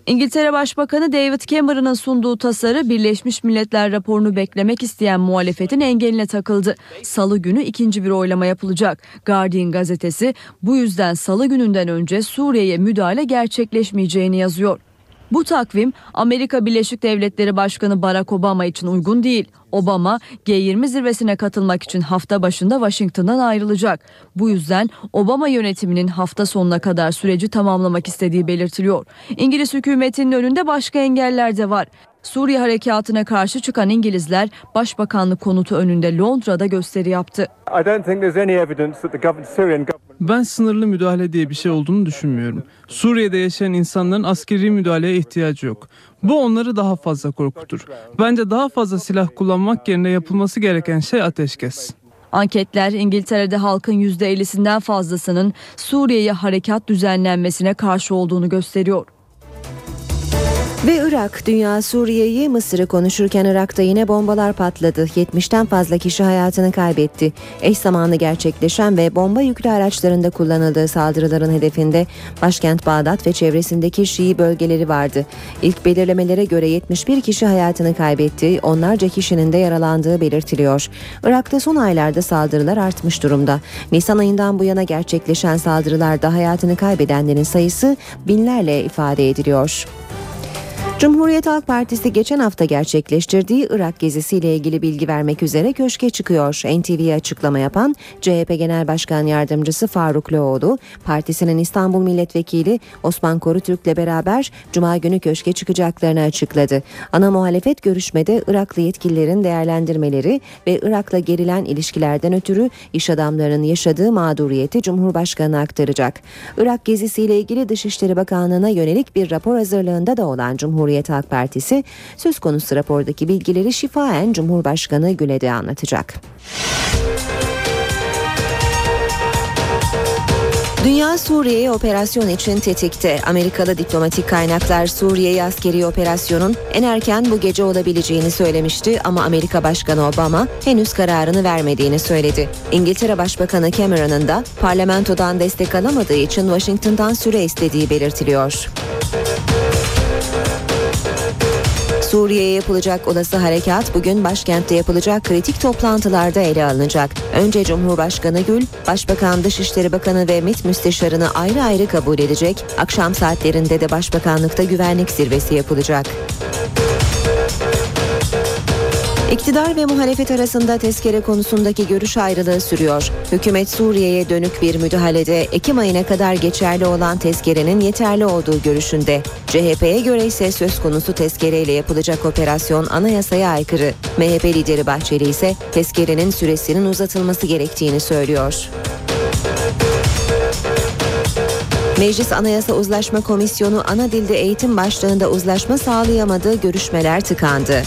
İngiltere Başbakanı David Cameron'ın sunduğu tasarı Birleşmiş Milletler raporunu beklemek isteyen muhalefetin engeline takıldı. Salı günü ikinci bir oylama yapılacak. Guardian gazetesi bu yüzden salı gününden önce Suriye'ye müdahale gerçekleşmeyeceğini yazıyor. Bu takvim Amerika Birleşik Devletleri Başkanı Barack Obama için uygun değil. Obama G20 zirvesine katılmak için hafta başında Washington'dan ayrılacak. Bu yüzden Obama yönetiminin hafta sonuna kadar süreci tamamlamak istediği belirtiliyor. İngiliz hükümetinin önünde başka engeller de var. Suriye harekatına karşı çıkan İngilizler Başbakanlık konutu önünde Londra'da gösteri yaptı. Ben sınırlı müdahale diye bir şey olduğunu düşünmüyorum. Suriye'de yaşayan insanların askeri müdahaleye ihtiyacı yok. Bu onları daha fazla korkutur. Bence daha fazla silah kullanmak yerine yapılması gereken şey ateşkes. Anketler İngiltere'de halkın %50'sinden fazlasının Suriye'ye harekat düzenlenmesine karşı olduğunu gösteriyor. Ve Irak, dünya Suriye'yi, Mısır'ı konuşurken Irak'ta yine bombalar patladı. 70'ten fazla kişi hayatını kaybetti. Eş zamanlı gerçekleşen ve bomba yüklü araçlarında kullanıldığı saldırıların hedefinde başkent Bağdat ve çevresindeki Şii bölgeleri vardı. İlk belirlemelere göre 71 kişi hayatını kaybetti, onlarca kişinin de yaralandığı belirtiliyor. Irak'ta son aylarda saldırılar artmış durumda. Nisan ayından bu yana gerçekleşen saldırılarda hayatını kaybedenlerin sayısı binlerle ifade ediliyor. Cumhuriyet Halk Partisi geçen hafta gerçekleştirdiği Irak gezisiyle ilgili bilgi vermek üzere köşke çıkıyor. NTV'ye açıklama yapan CHP Genel Başkan Yardımcısı Faruk Loğlu, partisinin İstanbul Milletvekili Osman Korutürk'le beraber Cuma günü köşke çıkacaklarını açıkladı. Ana muhalefet görüşmede Iraklı yetkililerin değerlendirmeleri ve Irak'la gerilen ilişkilerden ötürü iş adamlarının yaşadığı mağduriyeti Cumhurbaşkanı aktaracak. Irak gezisiyle ilgili Dışişleri Bakanlığı'na yönelik bir rapor hazırlığında da olan Cumhuriyet Cumhuriyet Halk Partisi söz konusu rapordaki bilgileri şifaen Cumhurbaşkanı Güled'e anlatacak. Dünya Suriye'ye operasyon için tetikte. Amerikalı diplomatik kaynaklar Suriye'ye askeri operasyonun en erken bu gece olabileceğini söylemişti ama Amerika Başkanı Obama henüz kararını vermediğini söyledi. İngiltere Başbakanı Cameron'ın da parlamentodan destek alamadığı için Washington'dan süre istediği belirtiliyor. Suriye'ye yapılacak olası harekat bugün başkentte yapılacak kritik toplantılarda ele alınacak. Önce Cumhurbaşkanı Gül, Başbakan Dışişleri Bakanı ve MİT Müsteşarını ayrı ayrı kabul edecek. Akşam saatlerinde de Başbakanlıkta güvenlik zirvesi yapılacak. İktidar ve muhalefet arasında tezkere konusundaki görüş ayrılığı sürüyor. Hükümet Suriye'ye dönük bir müdahalede Ekim ayına kadar geçerli olan tezkerenin yeterli olduğu görüşünde. CHP'ye göre ise söz konusu tezkereyle yapılacak operasyon anayasaya aykırı. MHP lideri Bahçeli ise tezkerenin süresinin uzatılması gerektiğini söylüyor. Meclis Anayasa Uzlaşma Komisyonu ana dilde eğitim başlığında uzlaşma sağlayamadığı görüşmeler tıkandı.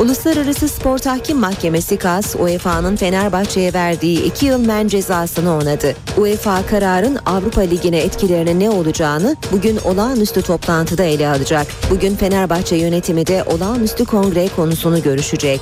Uluslararası Spor Tahkim Mahkemesi KAS, UEFA'nın Fenerbahçe'ye verdiği 2 yıl men cezasını onadı. UEFA kararın Avrupa Ligi'ne etkilerine ne olacağını bugün olağanüstü toplantıda ele alacak. Bugün Fenerbahçe yönetimi de olağanüstü kongre konusunu görüşecek.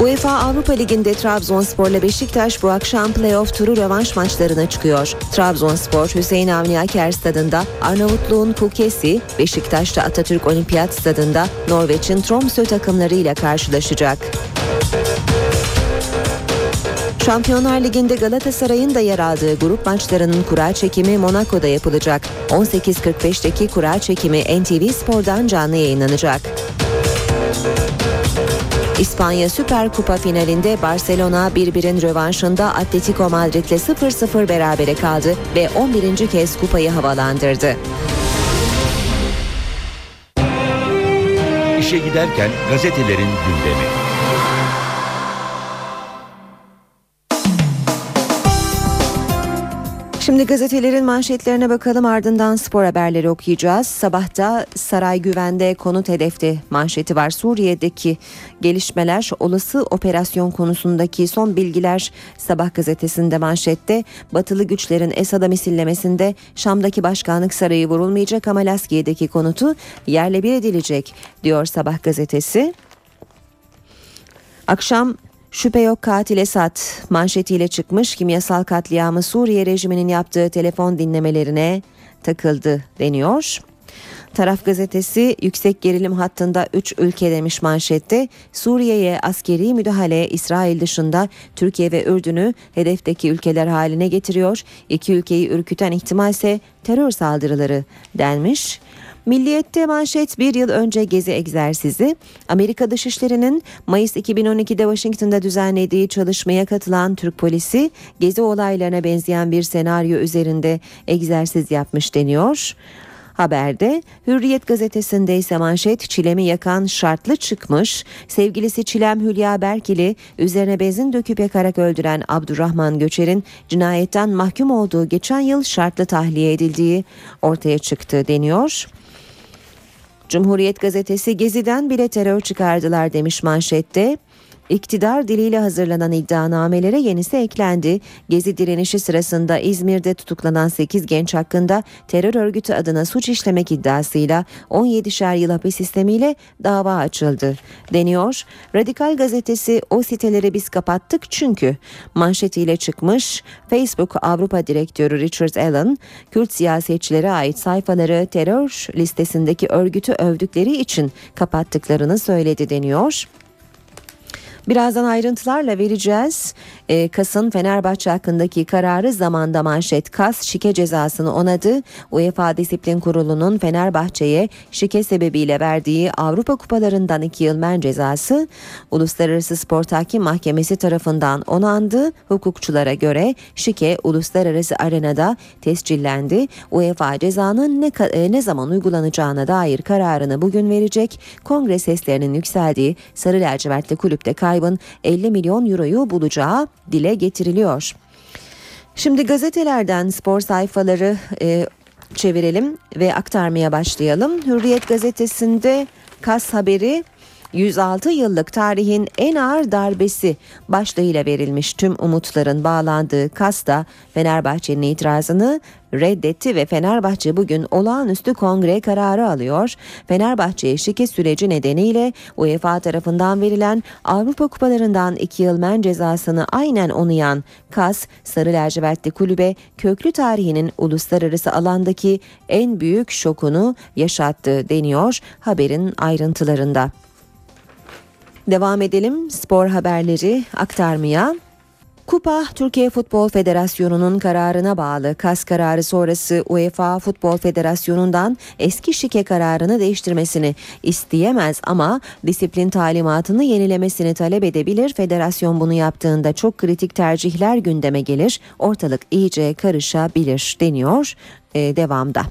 UEFA Avrupa Ligi'nde Trabzonspor ile Beşiktaş bu akşam playoff turu rövanş maçlarına çıkıyor. Trabzonspor Hüseyin Avni Aker stadında Arnavutluğun Kukesi, Beşiktaş'ta Atatürk Olimpiyat stadında Norveç'in Tromsø takımlarıyla karşılaşacak. Şampiyonlar Ligi'nde Galatasaray'ın da yer aldığı grup maçlarının kura çekimi Monaco'da yapılacak. 18.45'teki kura çekimi NTV Spor'dan canlı yayınlanacak. İspanya Süper Kupa finalinde Barcelona birbirin rövanşında Atletico Madrid'le 0-0 berabere kaldı ve 11. kez kupayı havalandırdı. İşe giderken gazetelerin gündemi. Şimdi gazetelerin manşetlerine bakalım ardından spor haberleri okuyacağız. Sabahta Saray Güven'de konut hedefte manşeti var. Suriye'deki gelişmeler olası operasyon konusundaki son bilgiler Sabah gazetesinde manşette. Batılı güçlerin Esad'a misillemesinde Şam'daki başkanlık sarayı vurulmayacak ama Laskiye'deki konutu yerle bir edilecek diyor Sabah gazetesi. Akşam Şüphe yok katil Esad manşetiyle çıkmış kimyasal katliamı Suriye rejiminin yaptığı telefon dinlemelerine takıldı deniyor. Taraf gazetesi yüksek gerilim hattında 3 ülke demiş manşette. Suriye'ye askeri müdahale İsrail dışında Türkiye ve Ürdün'ü hedefteki ülkeler haline getiriyor. İki ülkeyi ürküten ihtimalse terör saldırıları denmiş. Milliyette manşet bir yıl önce gezi egzersizi Amerika Dışişleri'nin Mayıs 2012'de Washington'da düzenlediği çalışmaya katılan Türk polisi gezi olaylarına benzeyen bir senaryo üzerinde egzersiz yapmış deniyor. Haberde Hürriyet gazetesinde ise manşet Çilem'i yakan şartlı çıkmış. Sevgilisi Çilem Hülya Berkili üzerine benzin döküp yakarak öldüren Abdurrahman Göçer'in cinayetten mahkum olduğu geçen yıl şartlı tahliye edildiği ortaya çıktı deniyor. Cumhuriyet gazetesi Gezi'den bile terör çıkardılar demiş manşette. İktidar diliyle hazırlanan iddianamelere yenisi eklendi. Gezi direnişi sırasında İzmir'de tutuklanan 8 genç hakkında terör örgütü adına suç işlemek iddiasıyla 17'şer yıl hapis sistemiyle dava açıldı deniyor. Radikal gazetesi o siteleri biz kapattık çünkü manşetiyle çıkmış Facebook Avrupa Direktörü Richard Allen Kürt siyasetçilere ait sayfaları terör listesindeki örgütü övdükleri için kapattıklarını söyledi deniyor. Birazdan ayrıntılarla vereceğiz. E, Kas'ın Fenerbahçe hakkındaki kararı zamanda manşet Kas şike cezasını onadı. UEFA Disiplin Kurulu'nun Fenerbahçe'ye şike sebebiyle verdiği Avrupa Kupalarından 2 yıl men cezası Uluslararası Spor Tahkim Mahkemesi tarafından onandı. Hukukçulara göre şike uluslararası arenada tescillendi. UEFA cezanın ne, e, ne zaman uygulanacağına dair kararını bugün verecek. Kongre seslerinin yükseldiği Sarı Lacivertli kulüpte kaybın 50 milyon euroyu bulacağı dile getiriliyor. Şimdi gazetelerden spor sayfaları e, çevirelim ve aktarmaya başlayalım. Hürriyet gazetesinde Kas haberi 106 yıllık tarihin en ağır darbesi başlığıyla verilmiş tüm umutların bağlandığı Kas'ta Fenerbahçe'nin itirazını reddetti ve Fenerbahçe bugün olağanüstü kongre kararı alıyor. Fenerbahçe şike süreci nedeniyle UEFA tarafından verilen Avrupa Kupalarından 2 yıl men cezasını aynen onayan KAS Sarı Lacivertli kulübe köklü tarihinin uluslararası alandaki en büyük şokunu yaşattı deniyor haberin ayrıntılarında. Devam edelim spor haberleri aktarmaya. Kupa Türkiye Futbol Federasyonu'nun kararına bağlı. Kas kararı sonrası UEFA Futbol Federasyonu'ndan eski şike kararını değiştirmesini isteyemez ama disiplin talimatını yenilemesini talep edebilir. Federasyon bunu yaptığında çok kritik tercihler gündeme gelir. Ortalık iyice karışabilir deniyor e, devamda.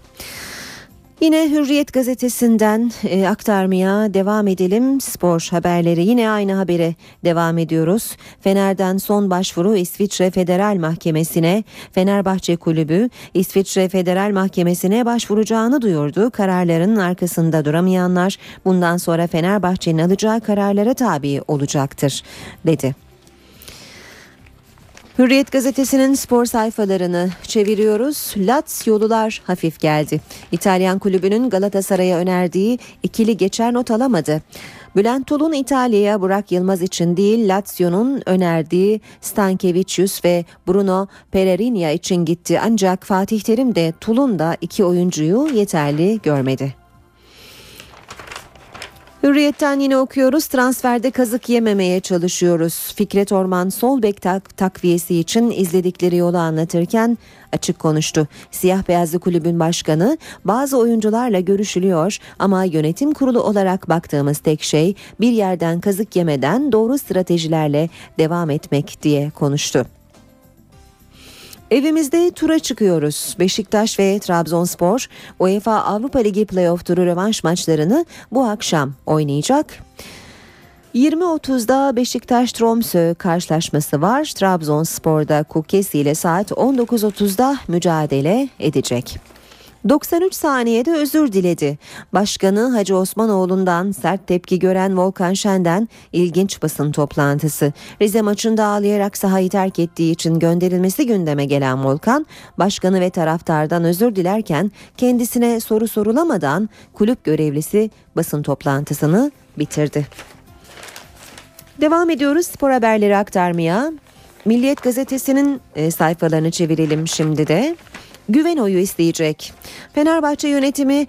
Yine Hürriyet gazetesinden e, aktarmaya devam edelim. Spor haberleri yine aynı habere devam ediyoruz. Fener'den son başvuru İsviçre Federal Mahkemesi'ne Fenerbahçe Kulübü İsviçre Federal Mahkemesi'ne başvuracağını duyurdu. Kararların arkasında duramayanlar bundan sonra Fenerbahçe'nin alacağı kararlara tabi olacaktır dedi. Hürriyet gazetesinin spor sayfalarını çeviriyoruz. Lazio'lular hafif geldi. İtalyan kulübünün Galatasaray'a önerdiği ikili geçer not alamadı. Bülent Tulun İtalya'ya Burak Yılmaz için değil Lazio'nun önerdiği Stankevicius ve Bruno Pereira için gitti. Ancak Fatih Terim de Tulun da iki oyuncuyu yeterli görmedi. Hürriyetten yine okuyoruz. Transferde kazık yememeye çalışıyoruz. Fikret Orman sol bek tak takviyesi için izledikleri yolu anlatırken açık konuştu. Siyah beyazlı kulübün başkanı bazı oyuncularla görüşülüyor ama yönetim kurulu olarak baktığımız tek şey bir yerden kazık yemeden doğru stratejilerle devam etmek diye konuştu. Evimizde tura çıkıyoruz. Beşiktaş ve Trabzonspor UEFA Avrupa Ligi playoff turu rövanş maçlarını bu akşam oynayacak. 20.30'da Beşiktaş Tromsø karşılaşması var. Trabzonspor'da Kukesi ile saat 19.30'da mücadele edecek. 93 saniyede özür diledi. Başkanı Hacı Osmanoğlu'ndan sert tepki gören Volkan Şen'den ilginç basın toplantısı. Rize maçında ağlayarak sahayı terk ettiği için gönderilmesi gündeme gelen Volkan, başkanı ve taraftardan özür dilerken kendisine soru sorulamadan kulüp görevlisi basın toplantısını bitirdi. Devam ediyoruz spor haberleri aktarmaya. Milliyet gazetesinin e, sayfalarını çevirelim şimdi de güven oyu isteyecek. Fenerbahçe yönetimi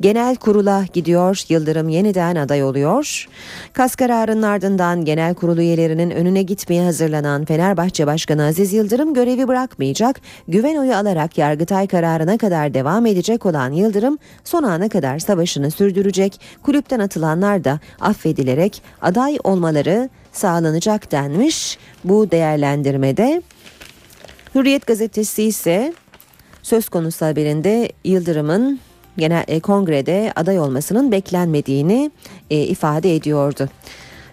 Genel kurula gidiyor. Yıldırım yeniden aday oluyor. Kas kararının ardından genel kurulu üyelerinin önüne gitmeye hazırlanan Fenerbahçe Başkanı Aziz Yıldırım görevi bırakmayacak. Güven oyu alarak Yargıtay kararına kadar devam edecek olan Yıldırım son ana kadar savaşını sürdürecek. Kulüpten atılanlar da affedilerek aday olmaları sağlanacak denmiş. Bu değerlendirmede Hürriyet gazetesi ise söz konusu haberinde Yıldırım'ın genel e, kongrede aday olmasının beklenmediğini e, ifade ediyordu.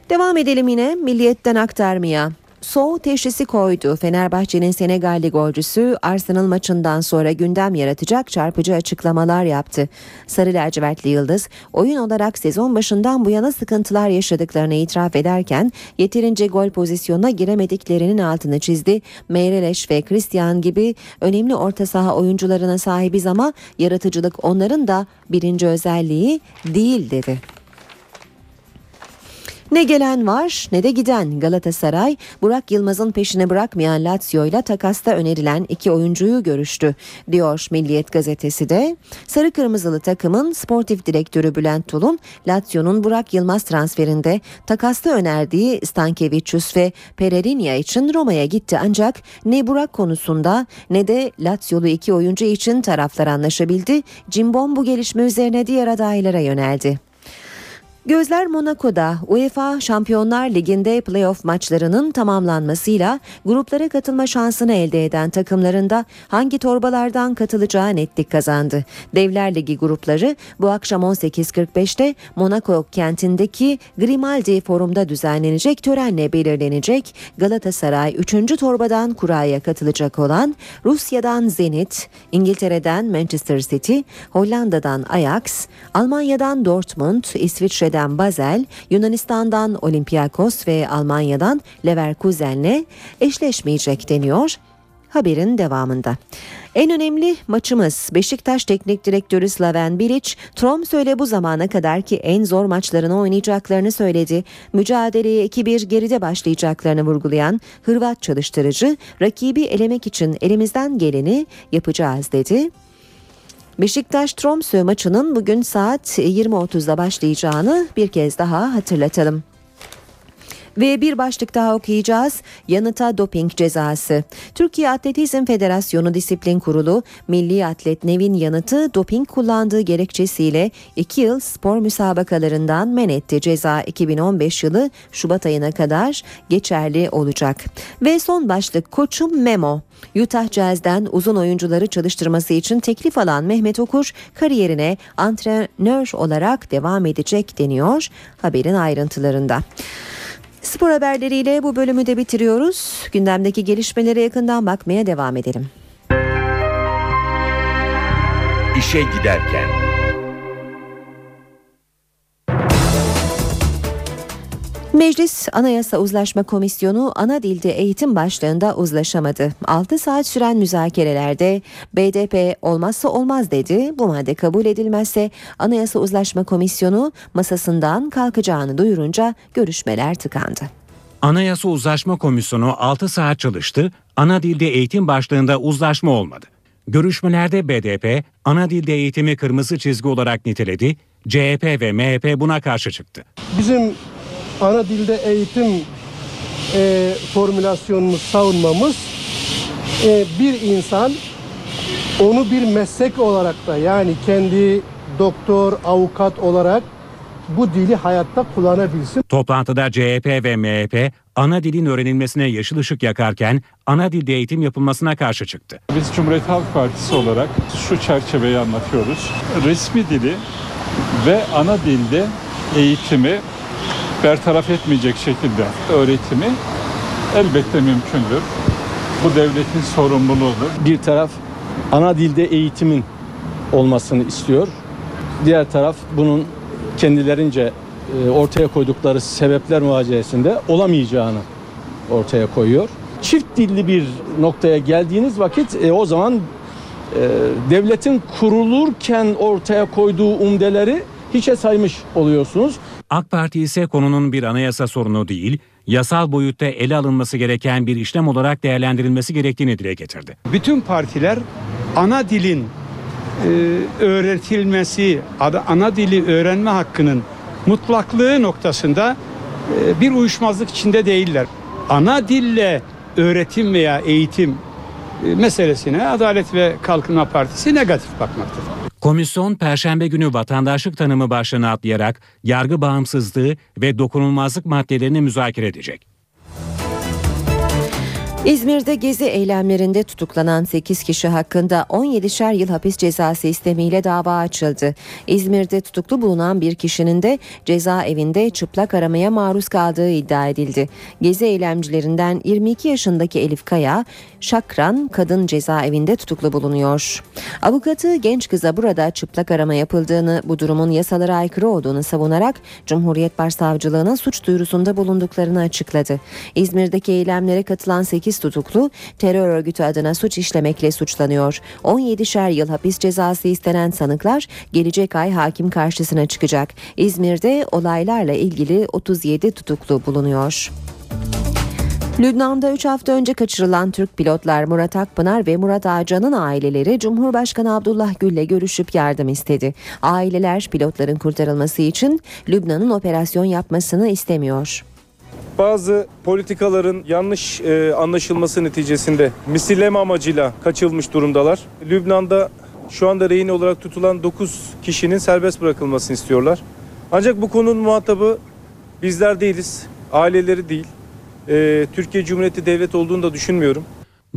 Devam edelim yine milliyetten aktarmaya. Soğuk teşhisi koydu. Fenerbahçe'nin Senegalli golcüsü Arsenal maçından sonra gündem yaratacak çarpıcı açıklamalar yaptı. Sarı lacivertli Yıldız oyun olarak sezon başından bu yana sıkıntılar yaşadıklarını itiraf ederken yeterince gol pozisyonuna giremediklerinin altını çizdi. Meireles ve Christian gibi önemli orta saha oyuncularına sahibiz ama yaratıcılık onların da birinci özelliği değil dedi. Ne gelen var ne de giden Galatasaray Burak Yılmaz'ın peşini bırakmayan Lazio ile takasta önerilen iki oyuncuyu görüştü diyor Milliyet gazetesi de. Sarı Kırmızılı takımın sportif direktörü Bülent Tulun Lazio'nun Burak Yılmaz transferinde takasta önerdiği Stankevicius ve Pereira için Roma'ya gitti ancak ne Burak konusunda ne de Lazio'lu iki oyuncu için taraflar anlaşabildi. Cimbom bu gelişme üzerine diğer adaylara yöneldi. Gözler Monaco'da UEFA Şampiyonlar Ligi'nde playoff maçlarının tamamlanmasıyla gruplara katılma şansını elde eden takımlarında hangi torbalardan katılacağı netlik kazandı. Devler Ligi grupları bu akşam 18.45'te Monaco kentindeki Grimaldi Forum'da düzenlenecek törenle belirlenecek. Galatasaray 3. torbadan kuraya katılacak olan Rusya'dan Zenit, İngiltere'den Manchester City, Hollanda'dan Ajax, Almanya'dan Dortmund, İsviçre'den İsviçre'den Basel, Yunanistan'dan Olympiakos ve Almanya'dan Leverkusen'le eşleşmeyecek deniyor haberin devamında. En önemli maçımız Beşiktaş Teknik Direktörü Slaven Bilic, Tromsø ile bu zamana kadarki en zor maçlarını oynayacaklarını söyledi. Mücadeleye 2-1 geride başlayacaklarını vurgulayan Hırvat çalıştırıcı, rakibi elemek için elimizden geleni yapacağız dedi. Beşiktaş Tromsø maçının bugün saat 20.30'da başlayacağını bir kez daha hatırlatalım. Ve bir başlık daha okuyacağız. Yanıta doping cezası. Türkiye Atletizm Federasyonu Disiplin Kurulu, milli atlet Nevin Yanıt'ı doping kullandığı gerekçesiyle 2 yıl spor müsabakalarından men etti. Ceza 2015 yılı Şubat ayına kadar geçerli olacak. Ve son başlık koçum Memo. Utah Jazz'den uzun oyuncuları çalıştırması için teklif alan Mehmet Okur kariyerine antrenör olarak devam edecek deniyor haberin ayrıntılarında. Spor haberleriyle bu bölümü de bitiriyoruz. Gündemdeki gelişmelere yakından bakmaya devam edelim. İşe giderken. Meclis Anayasa Uzlaşma Komisyonu ana dilde eğitim başlığında uzlaşamadı. 6 saat süren müzakerelerde BDP olmazsa olmaz dedi. Bu madde kabul edilmezse Anayasa Uzlaşma Komisyonu masasından kalkacağını duyurunca görüşmeler tıkandı. Anayasa Uzlaşma Komisyonu 6 saat çalıştı. Ana dilde eğitim başlığında uzlaşma olmadı. Görüşmelerde BDP ana dilde eğitimi kırmızı çizgi olarak niteledi. CHP ve MHP buna karşı çıktı. Bizim ana dilde eğitim e, formülasyonumuz, savunmamız e, bir insan onu bir meslek olarak da yani kendi doktor, avukat olarak bu dili hayatta kullanabilsin. Toplantıda CHP ve MHP ana dilin öğrenilmesine yeşil ışık yakarken ana dilde eğitim yapılmasına karşı çıktı. Biz Cumhuriyet Halk Partisi olarak şu çerçeveyi anlatıyoruz. Resmi dili ve ana dilde eğitimi bertaraf etmeyecek şekilde öğretimi elbette mümkündür. Bu devletin sorumluluğudur. Bir taraf ana dilde eğitimin olmasını istiyor. Diğer taraf bunun kendilerince e, ortaya koydukları sebepler muhacesinde olamayacağını ortaya koyuyor. Çift dilli bir noktaya geldiğiniz vakit e, o zaman e, devletin kurulurken ortaya koyduğu umdeleri hiçe saymış oluyorsunuz. AK Parti ise konunun bir anayasa sorunu değil, yasal boyutta ele alınması gereken bir işlem olarak değerlendirilmesi gerektiğini dile getirdi. Bütün partiler ana dilin öğretilmesi, ana dili öğrenme hakkının mutlaklığı noktasında e, bir uyuşmazlık içinde değiller. Ana dille öğretim veya eğitim e, meselesine Adalet ve Kalkınma Partisi negatif bakmaktadır. Komisyon Perşembe günü vatandaşlık tanımı başlığını atlayarak yargı bağımsızlığı ve dokunulmazlık maddelerini müzakere edecek. İzmir'de gezi eylemlerinde tutuklanan 8 kişi hakkında 17'şer yıl hapis cezası istemiyle dava açıldı. İzmir'de tutuklu bulunan bir kişinin de cezaevinde çıplak aramaya maruz kaldığı iddia edildi. Gezi eylemcilerinden 22 yaşındaki Elif Kaya, Şakran kadın cezaevinde tutuklu bulunuyor. Avukatı genç kıza burada çıplak arama yapıldığını, bu durumun yasalara aykırı olduğunu savunarak Cumhuriyet Başsavcılığına suç duyurusunda bulunduklarını açıkladı. İzmir'deki eylemlere katılan 8 tutuklu terör örgütü adına suç işlemekle suçlanıyor. 17'şer yıl hapis cezası istenen sanıklar gelecek ay hakim karşısına çıkacak. İzmir'de olaylarla ilgili 37 tutuklu bulunuyor. Lübnan'da 3 hafta önce kaçırılan Türk pilotlar Murat Akpınar ve Murat Ağcan'ın aileleri Cumhurbaşkanı Abdullah Gül'le görüşüp yardım istedi. Aileler pilotların kurtarılması için Lübnan'ın operasyon yapmasını istemiyor. Bazı politikaların yanlış e, anlaşılması neticesinde misilleme amacıyla kaçılmış durumdalar. Lübnan'da şu anda rehin olarak tutulan 9 kişinin serbest bırakılmasını istiyorlar. Ancak bu konunun muhatabı bizler değiliz, aileleri değil. E, Türkiye Cumhuriyeti Devlet olduğunu da düşünmüyorum.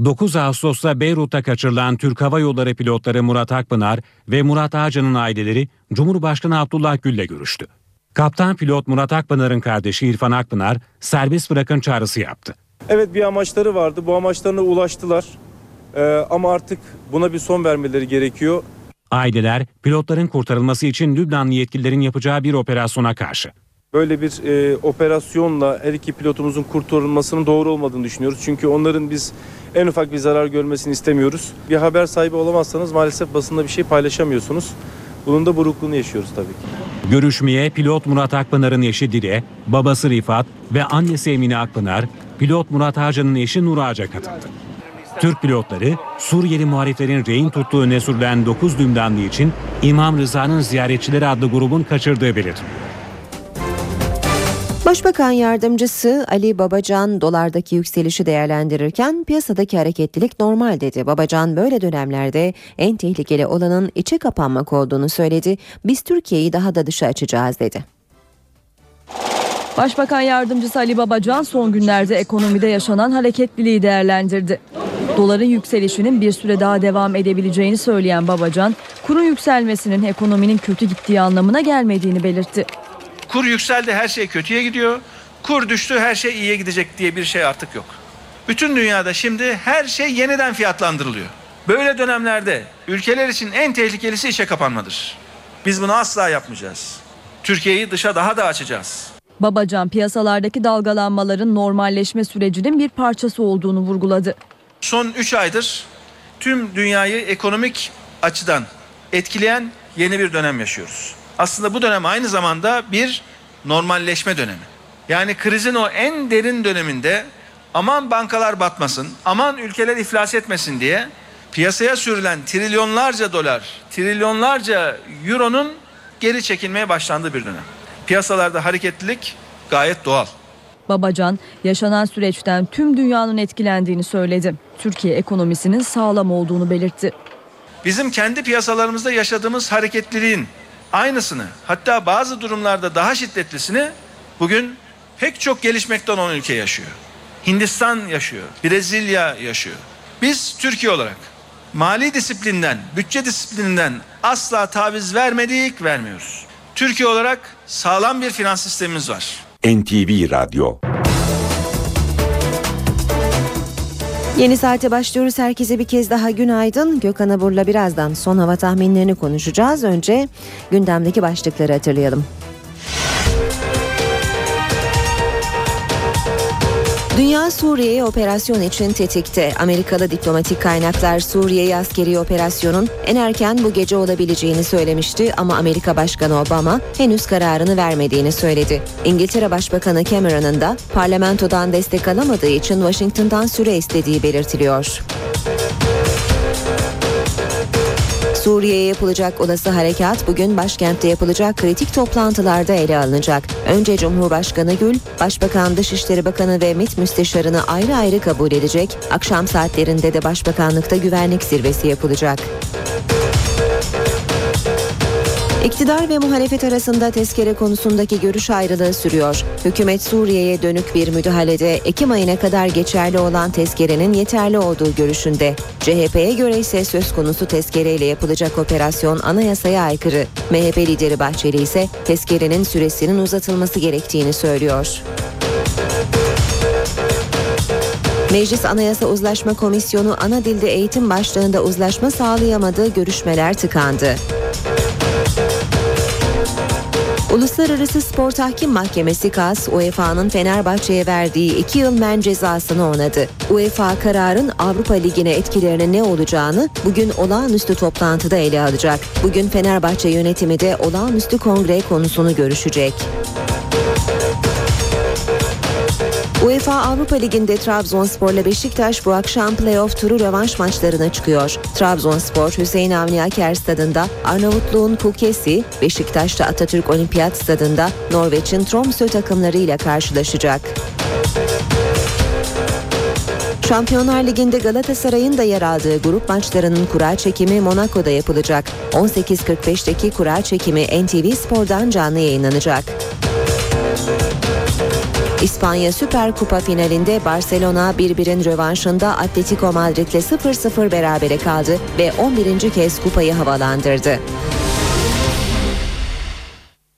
9 Ağustos'ta Beyrut'ta kaçırılan Türk Hava Yolları pilotları Murat Akpınar ve Murat Ağcan'ın aileleri Cumhurbaşkanı Abdullah Gül'le görüştü. Kaptan pilot Murat Akpınar'ın kardeşi İrfan Akpınar serbest bırakın çağrısı yaptı. Evet bir amaçları vardı. Bu amaçlarına ulaştılar. Ee, ama artık buna bir son vermeleri gerekiyor. Aileler pilotların kurtarılması için Lübnanlı yetkililerin yapacağı bir operasyona karşı. Böyle bir e, operasyonla her iki pilotumuzun kurtarılmasının doğru olmadığını düşünüyoruz. Çünkü onların biz en ufak bir zarar görmesini istemiyoruz. Bir haber sahibi olamazsanız maalesef basında bir şey paylaşamıyorsunuz. Bunun da burukluğunu yaşıyoruz tabii ki. Görüşmeye pilot Murat Akpınar'ın eşi Dile, babası Rifat ve annesi Emine Akpınar, pilot Murat Ağcan'ın eşi Nur Ağaca katıldı. Türk pilotları Suriyeli muhaliflerin rehin tuttuğu öne sürülen 9 Lübnanlı için İmam Rıza'nın ziyaretçileri adlı grubun kaçırdığı belirtiliyor. Başbakan yardımcısı Ali Babacan dolardaki yükselişi değerlendirirken piyasadaki hareketlilik normal dedi. Babacan böyle dönemlerde en tehlikeli olanın içe kapanmak olduğunu söyledi. Biz Türkiye'yi daha da dışa açacağız dedi. Başbakan yardımcısı Ali Babacan son günlerde ekonomide yaşanan hareketliliği değerlendirdi. Doların yükselişinin bir süre daha devam edebileceğini söyleyen Babacan, kurun yükselmesinin ekonominin kötü gittiği anlamına gelmediğini belirtti. Kur yükseldi her şey kötüye gidiyor. Kur düştü her şey iyiye gidecek diye bir şey artık yok. Bütün dünyada şimdi her şey yeniden fiyatlandırılıyor. Böyle dönemlerde ülkeler için en tehlikelisi işe kapanmadır. Biz bunu asla yapmayacağız. Türkiye'yi dışa daha da açacağız. Babacan piyasalardaki dalgalanmaların normalleşme sürecinin bir parçası olduğunu vurguladı. Son 3 aydır tüm dünyayı ekonomik açıdan etkileyen yeni bir dönem yaşıyoruz. Aslında bu dönem aynı zamanda bir normalleşme dönemi. Yani krizin o en derin döneminde aman bankalar batmasın, aman ülkeler iflas etmesin diye piyasaya sürülen trilyonlarca dolar, trilyonlarca euronun geri çekilmeye başlandığı bir dönem. Piyasalarda hareketlilik gayet doğal. Babacan yaşanan süreçten tüm dünyanın etkilendiğini söyledi. Türkiye ekonomisinin sağlam olduğunu belirtti. Bizim kendi piyasalarımızda yaşadığımız hareketliliğin aynısını hatta bazı durumlarda daha şiddetlisini bugün pek çok gelişmekte olan ülke yaşıyor. Hindistan yaşıyor, Brezilya yaşıyor. Biz Türkiye olarak mali disiplinden, bütçe disiplininden asla taviz vermedik, vermiyoruz. Türkiye olarak sağlam bir finans sistemimiz var. NTV Radyo Yeni saate başlıyoruz. Herkese bir kez daha günaydın. Gökhan Abur'la birazdan son hava tahminlerini konuşacağız. Önce gündemdeki başlıkları hatırlayalım. Dünya Suriye'ye operasyon için tetikte. Amerikalı diplomatik kaynaklar Suriye'ye askeri operasyonun en erken bu gece olabileceğini söylemişti ama Amerika Başkanı Obama henüz kararını vermediğini söyledi. İngiltere Başbakanı Cameron'ın da parlamentodan destek alamadığı için Washington'dan süre istediği belirtiliyor. Suriye'ye yapılacak olası harekat bugün başkentte yapılacak kritik toplantılarda ele alınacak. Önce Cumhurbaşkanı Gül, Başbakan Dışişleri Bakanı ve MİT Müsteşarını ayrı ayrı kabul edecek. Akşam saatlerinde de Başbakanlıkta güvenlik zirvesi yapılacak. İktidar ve muhalefet arasında tezkere konusundaki görüş ayrılığı sürüyor. Hükümet Suriye'ye dönük bir müdahalede Ekim ayına kadar geçerli olan tezkerenin yeterli olduğu görüşünde. CHP'ye göre ise söz konusu tezkereyle yapılacak operasyon anayasaya aykırı. MHP lideri Bahçeli ise tezkerenin süresinin uzatılması gerektiğini söylüyor. Meclis Anayasa Uzlaşma Komisyonu ana dilde eğitim başlığında uzlaşma sağlayamadığı görüşmeler tıkandı. Uluslararası Spor Tahkim Mahkemesi KAS, UEFA'nın Fenerbahçe'ye verdiği 2 yıl men cezasını onadı. UEFA kararın Avrupa Ligi'ne etkilerinin ne olacağını bugün olağanüstü toplantıda ele alacak. Bugün Fenerbahçe yönetimi de olağanüstü kongre konusunu görüşecek. UEFA Avrupa Ligi'nde Trabzonspor ile Beşiktaş bu akşam playoff turu rövanş maçlarına çıkıyor. Trabzonspor Hüseyin Avni Aker stadında Arnavutluğun Kukesi, Beşiktaş'ta Atatürk Olimpiyat stadında Norveç'in Tromsø takımlarıyla karşılaşacak. Şampiyonlar Ligi'nde Galatasaray'ın da yer aldığı grup maçlarının kura çekimi Monaco'da yapılacak. 18.45'teki kura çekimi NTV Spor'dan canlı yayınlanacak. İspanya Süper Kupa finalinde Barcelona 1-1'in rövanşında Atletico Madrid'le 0-0 berabere kaldı ve 11. kez kupayı havalandırdı.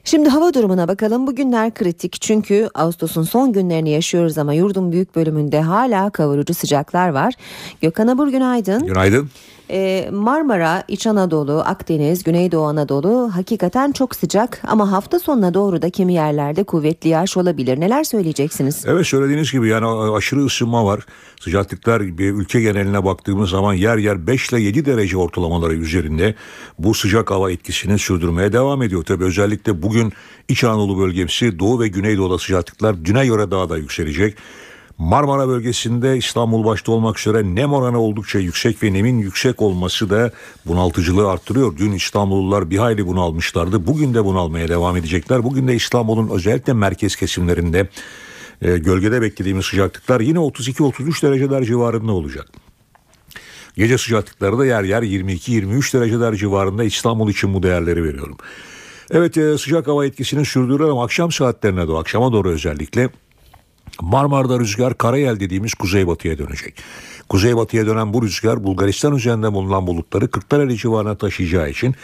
Şimdi hava durumuna bakalım. Bugünler kritik çünkü Ağustos'un son günlerini yaşıyoruz ama yurdun büyük bölümünde hala kavurucu sıcaklar var. Gökhan Abur günaydın. Günaydın. Ee, Marmara, İç Anadolu, Akdeniz, Güneydoğu Anadolu hakikaten çok sıcak ama hafta sonuna doğru da kimi yerlerde kuvvetli yağış olabilir. Neler söyleyeceksiniz? Evet söylediğiniz gibi yani aşırı ısınma var. Sıcaklıklar bir ülke geneline baktığımız zaman yer yer 5 ile 7 derece ortalamaları üzerinde bu sıcak hava etkisini sürdürmeye devam ediyor. Tabi özellikle bugün İç Anadolu bölgesi Doğu ve Güneydoğu'da sıcaklıklar düne göre daha da yükselecek. Marmara bölgesinde İstanbul başta olmak üzere nem oranı oldukça yüksek ve nemin yüksek olması da bunaltıcılığı arttırıyor. Dün İstanbullular bir hayli bunalmışlardı. Bugün de bunalmaya devam edecekler. Bugün de İstanbul'un özellikle merkez kesimlerinde e, gölgede beklediğimiz sıcaklıklar yine 32-33 dereceler civarında olacak. Gece sıcaklıkları da yer yer 22-23 dereceler civarında İstanbul için bu değerleri veriyorum. Evet e, sıcak hava etkisini sürdürüyor ama akşam saatlerine doğru, akşama doğru özellikle Marmara'da rüzgar karayel dediğimiz kuzeybatıya dönecek. Kuzeybatıya dönen bu rüzgar Bulgaristan üzerinde bulunan bulutları Kırklareli civarına taşıyacağı için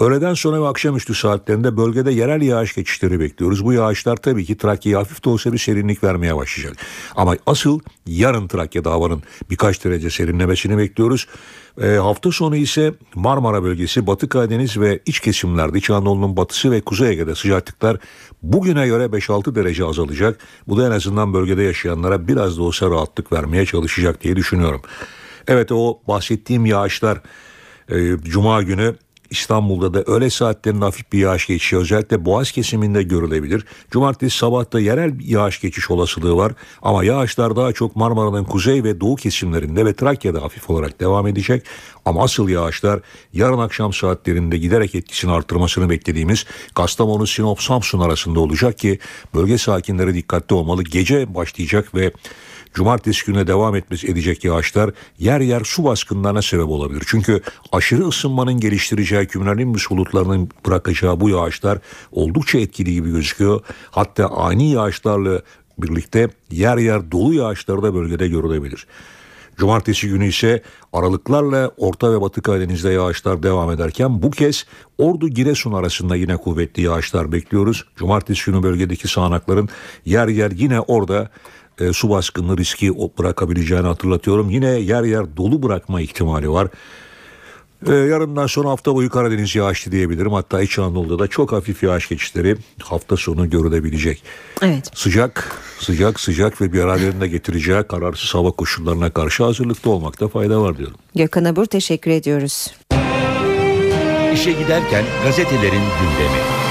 Öğleden sonra ve akşamüstü saatlerinde bölgede yerel yağış geçişleri bekliyoruz. Bu yağışlar tabii ki Trakya'ya hafif de olsa bir serinlik vermeye başlayacak. Ama asıl yarın Trakya'da havanın birkaç derece serinlemesini bekliyoruz. E, hafta sonu ise Marmara bölgesi, Batı Karadeniz ve iç kesimlerde İç Anadolu'nun batısı ve Kuzey Ege'de sıcaklıklar bugüne göre 5-6 derece azalacak. Bu da en azından bölgede yaşayanlara biraz da olsa rahatlık vermeye çalışacak diye düşünüyorum. Evet o bahsettiğim yağışlar e, Cuma günü İstanbul'da da öğle saatlerinde hafif bir yağış geçişi özellikle Boğaz kesiminde görülebilir. Cumartesi sabahta yerel yağış geçiş olasılığı var ama yağışlar daha çok Marmara'nın kuzey ve doğu kesimlerinde ve Trakya'da hafif olarak devam edecek. Ama asıl yağışlar yarın akşam saatlerinde giderek etkisini artırmasını beklediğimiz Kastamonu, Sinop, Samsun arasında olacak ki bölge sakinleri dikkatli olmalı. Gece başlayacak ve cumartesi gününe devam etmesi edecek yağışlar yer yer su baskınlarına sebep olabilir. Çünkü aşırı ısınmanın geliştireceği kümülanimbüs bulutlarının bırakacağı bu yağışlar oldukça etkili gibi gözüküyor. Hatta ani yağışlarla birlikte yer yer dolu yağışları da bölgede görülebilir. Cumartesi günü ise aralıklarla Orta ve Batı Karadeniz'de yağışlar devam ederken bu kez Ordu Giresun arasında yine kuvvetli yağışlar bekliyoruz. Cumartesi günü bölgedeki sağanakların yer yer yine orada e, su baskını riski bırakabileceğini hatırlatıyorum. Yine yer yer dolu bırakma ihtimali var. Ee, yarından sonra hafta boyu Karadeniz yağışlı diyebilirim. Hatta İç Anadolu'da da çok hafif yağış geçişleri hafta sonu görülebilecek. Evet. Sıcak, sıcak, sıcak ve beraberinde getireceği kararsız hava koşullarına karşı hazırlıklı olmakta fayda var diyorum. Gökhan Abur teşekkür ediyoruz. İşe giderken gazetelerin gündemi.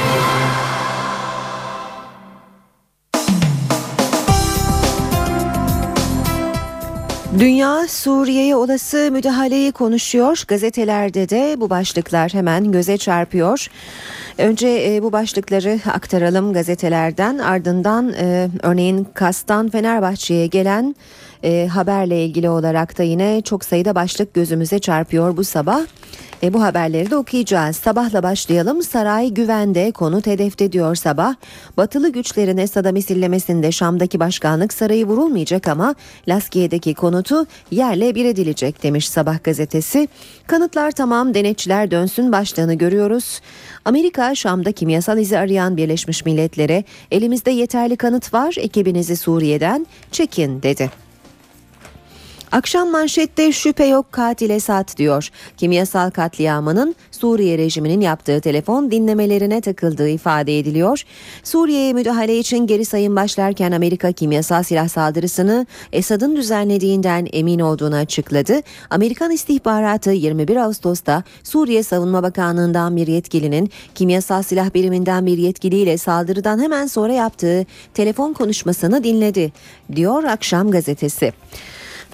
Dünya Suriye'ye olası müdahaleyi konuşuyor. Gazetelerde de bu başlıklar hemen göze çarpıyor. Önce e, bu başlıkları aktaralım gazetelerden. Ardından e, örneğin Kastan Fenerbahçe'ye gelen e, haberle ilgili olarak da yine çok sayıda başlık gözümüze çarpıyor bu sabah. E, bu haberleri de okuyacağız. Sabahla başlayalım. Saray güvende, konut hedefte diyor sabah. Batılı güçlerin Esad'a misillemesinde Şam'daki başkanlık sarayı vurulmayacak ama Laskiye'deki konutu yerle bir edilecek demiş sabah gazetesi. Kanıtlar tamam denetçiler dönsün başlığını görüyoruz. Amerika Şam'da kimyasal izi arayan Birleşmiş Milletler'e elimizde yeterli kanıt var ekibinizi Suriye'den çekin dedi. Akşam manşette şüphe yok katil Esad diyor. Kimyasal katliamının Suriye rejiminin yaptığı telefon dinlemelerine takıldığı ifade ediliyor. Suriye'ye müdahale için geri sayım başlarken Amerika kimyasal silah saldırısını Esad'ın düzenlediğinden emin olduğunu açıkladı. Amerikan istihbaratı 21 Ağustos'ta Suriye Savunma Bakanlığı'ndan bir yetkilinin kimyasal silah biriminden bir yetkiliyle saldırıdan hemen sonra yaptığı telefon konuşmasını dinledi diyor Akşam gazetesi.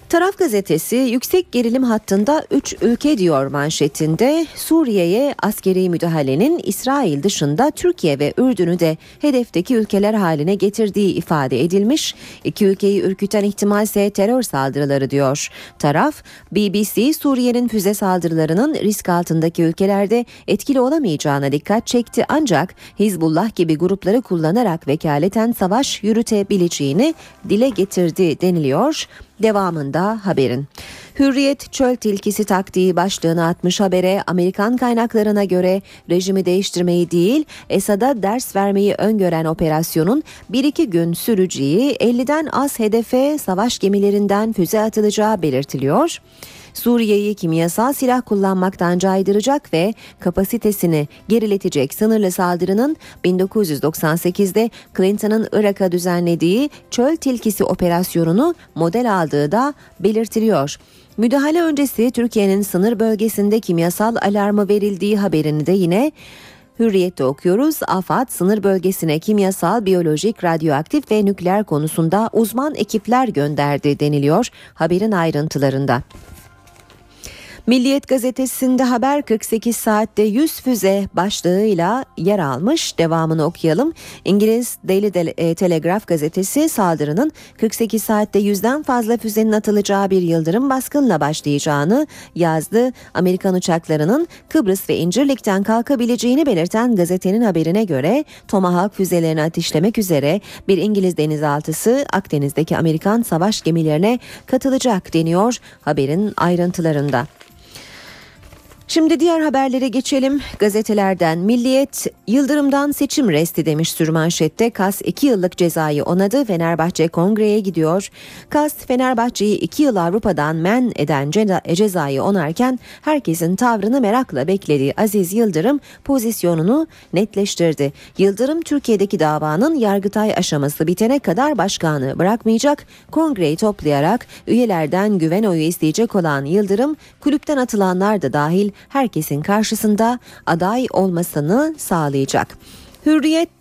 Taraf gazetesi yüksek gerilim hattında 3 ülke diyor manşetinde Suriye'ye askeri müdahalenin İsrail dışında Türkiye ve Ürdün'ü de hedefteki ülkeler haline getirdiği ifade edilmiş. İki ülkeyi ürküten ihtimal ise terör saldırıları diyor. Taraf BBC Suriye'nin füze saldırılarının risk altındaki ülkelerde etkili olamayacağına dikkat çekti ancak Hizbullah gibi grupları kullanarak vekaleten savaş yürütebileceğini dile getirdi deniliyor. Devamında haberin. Hürriyet çöl tilkisi taktiği başlığını atmış habere Amerikan kaynaklarına göre rejimi değiştirmeyi değil Esad'a ders vermeyi öngören operasyonun 1-2 gün süreceği 50'den az hedefe savaş gemilerinden füze atılacağı belirtiliyor. Suriye'yi kimyasal silah kullanmaktan caydıracak ve kapasitesini geriletecek sınırlı saldırının 1998'de Clinton'ın Irak'a düzenlediği çöl tilkisi operasyonunu model aldığı da belirtiliyor. Müdahale öncesi Türkiye'nin sınır bölgesinde kimyasal alarmı verildiği haberini de yine Hürriyette okuyoruz. AFAD sınır bölgesine kimyasal, biyolojik, radyoaktif ve nükleer konusunda uzman ekipler gönderdi deniliyor haberin ayrıntılarında. Milliyet gazetesinde haber 48 saatte 100 füze başlığıyla yer almış. Devamını okuyalım. İngiliz Daily e, Telegraph gazetesi saldırının 48 saatte yüzden fazla füzenin atılacağı bir yıldırım baskınla başlayacağını yazdı. Amerikan uçaklarının Kıbrıs ve İncirlik'ten kalkabileceğini belirten gazetenin haberine göre Tomahawk füzelerini ateşlemek üzere bir İngiliz denizaltısı Akdeniz'deki Amerikan savaş gemilerine katılacak deniyor haberin ayrıntılarında. Şimdi diğer haberlere geçelim. Gazetelerden Milliyet Yıldırım'dan seçim resti demiş sürmanşette. Kas 2 yıllık cezayı onadı. Fenerbahçe kongreye gidiyor. Kas Fenerbahçe'yi 2 yıl Avrupa'dan men eden cezayı onarken herkesin tavrını merakla beklediği Aziz Yıldırım pozisyonunu netleştirdi. Yıldırım Türkiye'deki davanın yargıtay aşaması bitene kadar başkanı bırakmayacak. Kongreyi toplayarak üyelerden güven oyu isteyecek olan Yıldırım kulüpten atılanlar da dahil herkesin karşısında aday olmasını sağlayacak.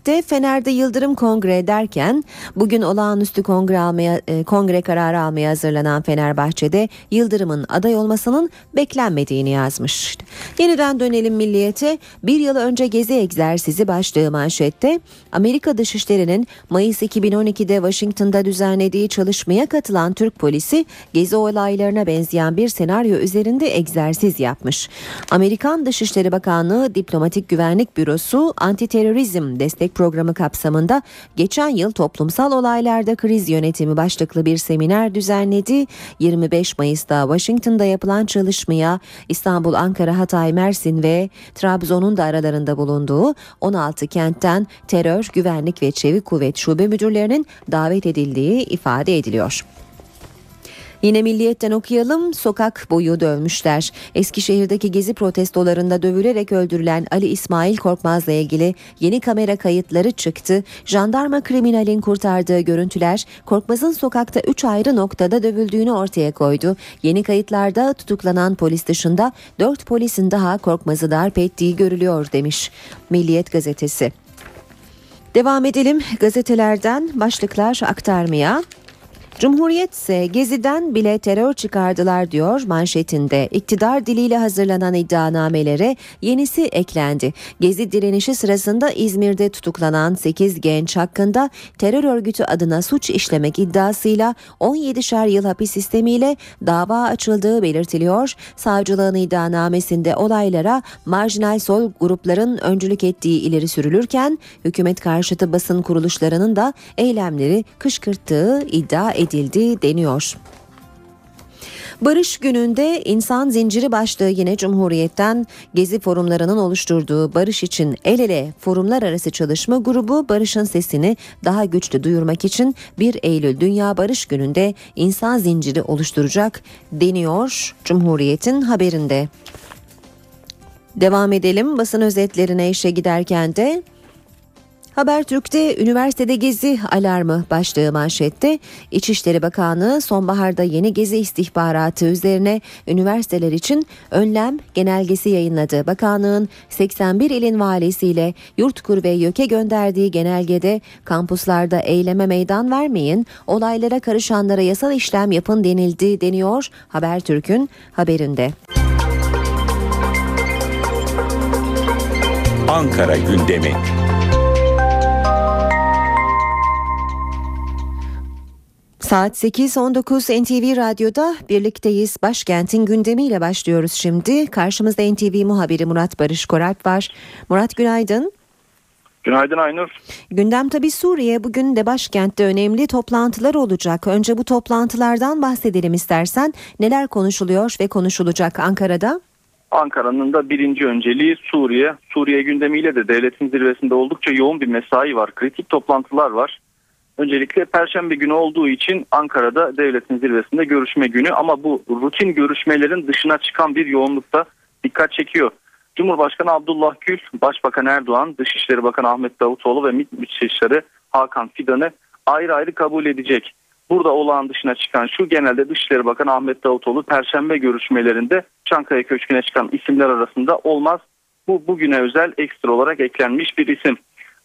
Hürriyet'te Fener'de Yıldırım Kongre derken bugün olağanüstü kongre almaya e, kongre kararı almaya hazırlanan Fenerbahçe'de Yıldırım'ın aday olmasının beklenmediğini yazmış. Yeniden dönelim Milliyet'e. Bir yıl önce gezi egzersizi başlığı manşette Amerika Dışişleri'nin Mayıs 2012'de Washington'da düzenlediği çalışmaya katılan Türk polisi gezi olaylarına benzeyen bir senaryo üzerinde egzersiz yapmış. Amerikan Dışişleri Bakanlığı Diplomatik Güvenlik Bürosu Antiterörizm Destek Programı kapsamında geçen yıl toplumsal olaylarda kriz yönetimi başlıklı bir seminer düzenledi. 25 Mayıs'ta Washington'da yapılan çalışmaya İstanbul, Ankara, Hatay, Mersin ve Trabzon'un da aralarında bulunduğu 16 kentten terör, güvenlik ve çevik kuvvet şube müdürlerinin davet edildiği ifade ediliyor. Yine Milliyet'ten okuyalım. Sokak boyu dövmüşler. Eskişehir'deki gezi protestolarında dövülerek öldürülen Ali İsmail Korkmaz'la ilgili yeni kamera kayıtları çıktı. Jandarma kriminalin kurtardığı görüntüler Korkmaz'ın sokakta 3 ayrı noktada dövüldüğünü ortaya koydu. Yeni kayıtlarda tutuklanan polis dışında 4 polisin daha Korkmaz'ı darp ettiği görülüyor demiş Milliyet gazetesi. Devam edelim gazetelerden başlıklar aktarmaya. Cumhuriyet ise Gezi'den bile terör çıkardılar diyor manşetinde. İktidar diliyle hazırlanan iddianamelere yenisi eklendi. Gezi direnişi sırasında İzmir'de tutuklanan 8 genç hakkında terör örgütü adına suç işlemek iddiasıyla 17'şer yıl hapis sistemiyle dava açıldığı belirtiliyor. Savcılığın iddianamesinde olaylara marjinal sol grupların öncülük ettiği ileri sürülürken hükümet karşıtı basın kuruluşlarının da eylemleri kışkırttığı iddia edildi deniyor. Barış gününde insan zinciri başlığı yine Cumhuriyet'ten Gezi forumlarının oluşturduğu Barış için el ele forumlar arası çalışma grubu Barış'ın sesini daha güçlü duyurmak için 1 Eylül Dünya Barış Günü'nde insan zinciri oluşturacak deniyor Cumhuriyet'in haberinde. Devam edelim basın özetlerine işe giderken de Habertürk'te üniversitede gezi alarmı başlığı manşette. İçişleri Bakanlığı sonbaharda yeni gezi istihbaratı üzerine üniversiteler için önlem genelgesi yayınladı. Bakanlığın 81 ilin valisiyle Yurtkur ve YÖK'e gönderdiği genelgede kampuslarda eyleme meydan vermeyin, olaylara karışanlara yasal işlem yapın denildi deniyor Habertürk'ün haberinde. Ankara gündemi. Saat 8.19 NTV Radyo'da birlikteyiz. Başkentin gündemiyle başlıyoruz şimdi. Karşımızda NTV muhabiri Murat Barış Koralp var. Murat günaydın. Günaydın Aynur. Gündem tabi Suriye. Bugün de başkentte önemli toplantılar olacak. Önce bu toplantılardan bahsedelim istersen. Neler konuşuluyor ve konuşulacak Ankara'da? Ankara'nın da birinci önceliği Suriye. Suriye gündemiyle de devletin zirvesinde oldukça yoğun bir mesai var. Kritik toplantılar var. Öncelikle Perşembe günü olduğu için Ankara'da devletin zirvesinde görüşme günü ama bu rutin görüşmelerin dışına çıkan bir yoğunlukta dikkat çekiyor. Cumhurbaşkanı Abdullah Gül, Başbakan Erdoğan, Dışişleri Bakanı Ahmet Davutoğlu ve MİT Müsteşarı Hakan Fidan'ı ayrı ayrı kabul edecek. Burada olağan dışına çıkan şu genelde Dışişleri Bakanı Ahmet Davutoğlu Perşembe görüşmelerinde Çankaya Köşkü'ne çıkan isimler arasında olmaz. Bu bugüne özel ekstra olarak eklenmiş bir isim.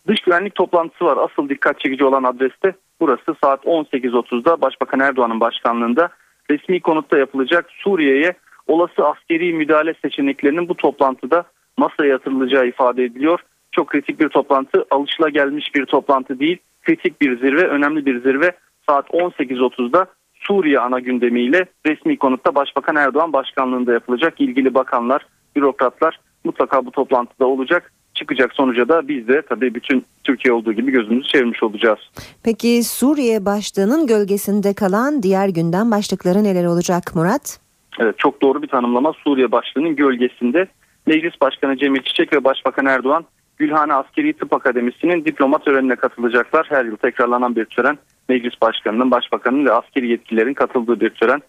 Dış güvenlik toplantısı var. Asıl dikkat çekici olan adreste burası saat 18.30'da Başbakan Erdoğan'ın başkanlığında resmi konutta yapılacak Suriye'ye olası askeri müdahale seçeneklerinin bu toplantıda masaya yatırılacağı ifade ediliyor. Çok kritik bir toplantı, alışılagelmiş bir toplantı değil. Kritik bir zirve, önemli bir zirve. Saat 18.30'da Suriye ana gündemiyle resmi konutta Başbakan Erdoğan başkanlığında yapılacak. İlgili bakanlar, bürokratlar mutlaka bu toplantıda olacak çıkacak sonuca da biz de tabii bütün Türkiye olduğu gibi gözümüzü çevirmiş olacağız. Peki Suriye başlığının gölgesinde kalan diğer gündem başlıkları neler olacak Murat? Evet çok doğru bir tanımlama Suriye başlığının gölgesinde Meclis Başkanı Cemil Çiçek ve Başbakan Erdoğan Gülhane Askeri Tıp Akademisi'nin diploma törenine katılacaklar. Her yıl tekrarlanan bir tören. Meclis Başkanı'nın, Başbakan'ın ve askeri yetkililerin katıldığı bir tören.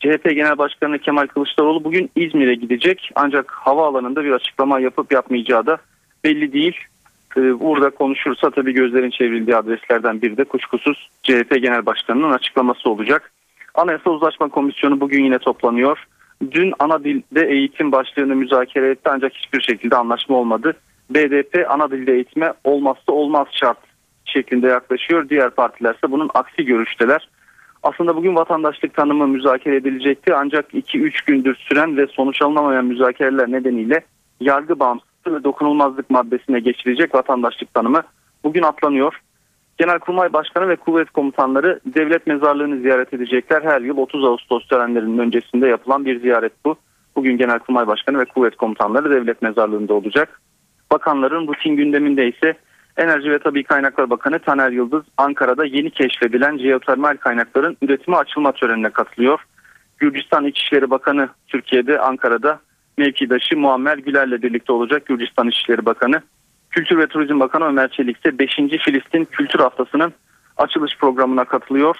CHP Genel Başkanı Kemal Kılıçdaroğlu bugün İzmir'e gidecek. Ancak havaalanında bir açıklama yapıp yapmayacağı da belli değil. Ee, burada konuşursa tabii gözlerin çevrildiği adreslerden biri de kuşkusuz CHP Genel Başkanı'nın açıklaması olacak. Anayasa Uzlaşma Komisyonu bugün yine toplanıyor. Dün ana dilde eğitim başlığını müzakere etti ancak hiçbir şekilde anlaşma olmadı. BDP ana dilde eğitime olmazsa olmaz şart şeklinde yaklaşıyor. Diğer partiler ise bunun aksi görüşteler. Aslında bugün vatandaşlık tanımı müzakere edilecekti ancak 2-3 gündür süren ve sonuç alınamayan müzakereler nedeniyle yargı bağımsız ve dokunulmazlık maddesine geçirecek vatandaşlık tanımı bugün atlanıyor. Genelkurmay Başkanı ve kuvvet komutanları devlet mezarlığını ziyaret edecekler. Her yıl 30 Ağustos törenlerinin öncesinde yapılan bir ziyaret bu. Bugün Genelkurmay Başkanı ve kuvvet komutanları devlet mezarlığında olacak. Bakanların rutin gündeminde ise Enerji ve Tabi Kaynaklar Bakanı Taner Yıldız Ankara'da yeni keşfedilen jeotermal kaynakların üretimi açılma törenine katılıyor. Gürcistan İçişleri Bakanı Türkiye'de Ankara'da mevkidaşı Muammer Güler'le birlikte olacak Gürcistan İçişleri Bakanı. Kültür ve Turizm Bakanı Ömer Çelik ise 5. Filistin Kültür Haftası'nın açılış programına katılıyor.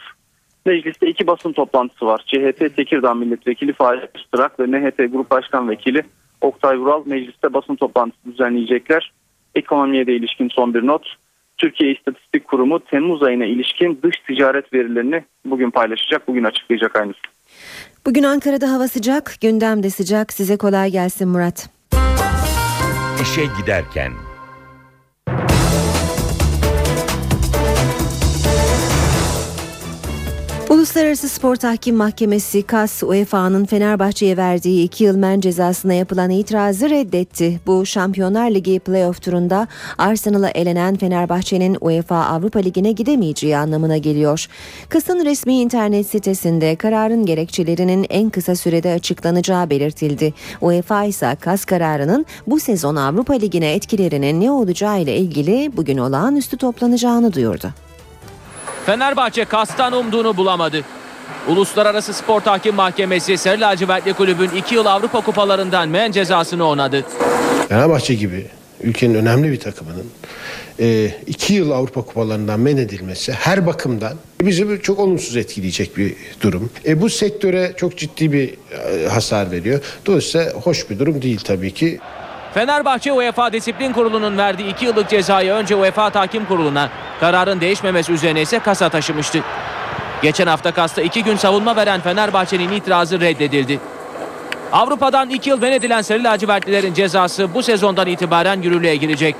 Mecliste iki basın toplantısı var. CHP Tekirdağ Milletvekili Fahri Öztürk ve MHP Grup Başkan Vekili Oktay Vural mecliste basın toplantısı düzenleyecekler. Ekonomiye de ilişkin son bir not. Türkiye İstatistik Kurumu Temmuz ayına ilişkin dış ticaret verilerini bugün paylaşacak, bugün açıklayacak aynısı. Bugün Ankara'da hava sıcak, gündem de sıcak. Size kolay gelsin Murat. İşe giderken Uluslararası Spor Tahkim Mahkemesi KAS UEFA'nın Fenerbahçe'ye verdiği 2 yıl men cezasına yapılan itirazı reddetti. Bu Şampiyonlar Ligi playoff turunda Arsenal'a elenen Fenerbahçe'nin UEFA Avrupa Ligi'ne gidemeyeceği anlamına geliyor. KAS'ın resmi internet sitesinde kararın gerekçelerinin en kısa sürede açıklanacağı belirtildi. UEFA ise KAS kararının bu sezon Avrupa Ligi'ne etkilerinin ne olacağı ile ilgili bugün olağanüstü toplanacağını duyurdu. Fenerbahçe kastan umduğunu bulamadı. Uluslararası Spor Tahkim Mahkemesi Sarı Lacivertli Kulübün 2 yıl Avrupa Kupalarından men cezasını onadı. Fenerbahçe gibi ülkenin önemli bir takımının e, iki yıl Avrupa Kupalarından men edilmesi her bakımdan bizi çok olumsuz etkileyecek bir durum. E, bu sektöre çok ciddi bir e, hasar veriyor. Dolayısıyla hoş bir durum değil tabii ki. Fenerbahçe UEFA Disiplin Kurulu'nun verdiği 2 yıllık cezayı önce UEFA Tahkim Kurulu'na, kararın değişmemesi üzerine ise kasa taşımıştı. Geçen hafta kasta 2 gün savunma veren Fenerbahçe'nin itirazı reddedildi. Avrupa'dan 2 yıl men edilen Sarı Lacivertlilerin cezası bu sezondan itibaren yürürlüğe girecek.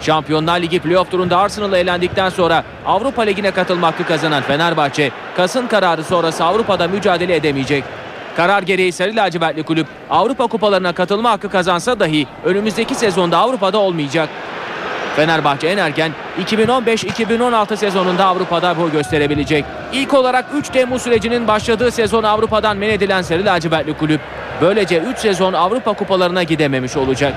Şampiyonlar Ligi playoff turunda Arsenal'a elendikten sonra Avrupa Ligi'ne katılma hakkı kazanan Fenerbahçe, Kas'ın kararı sonrası Avrupa'da mücadele edemeyecek. Karar gereği Sarı Lacivertli kulüp Avrupa kupalarına katılma hakkı kazansa dahi önümüzdeki sezonda Avrupa'da olmayacak. Fenerbahçe en erken 2015-2016 sezonunda Avrupa'da boy gösterebilecek. İlk olarak 3 Temmuz sürecinin başladığı sezon Avrupa'dan men edilen Sarı Lacivertli kulüp böylece 3 sezon Avrupa kupalarına gidememiş olacak.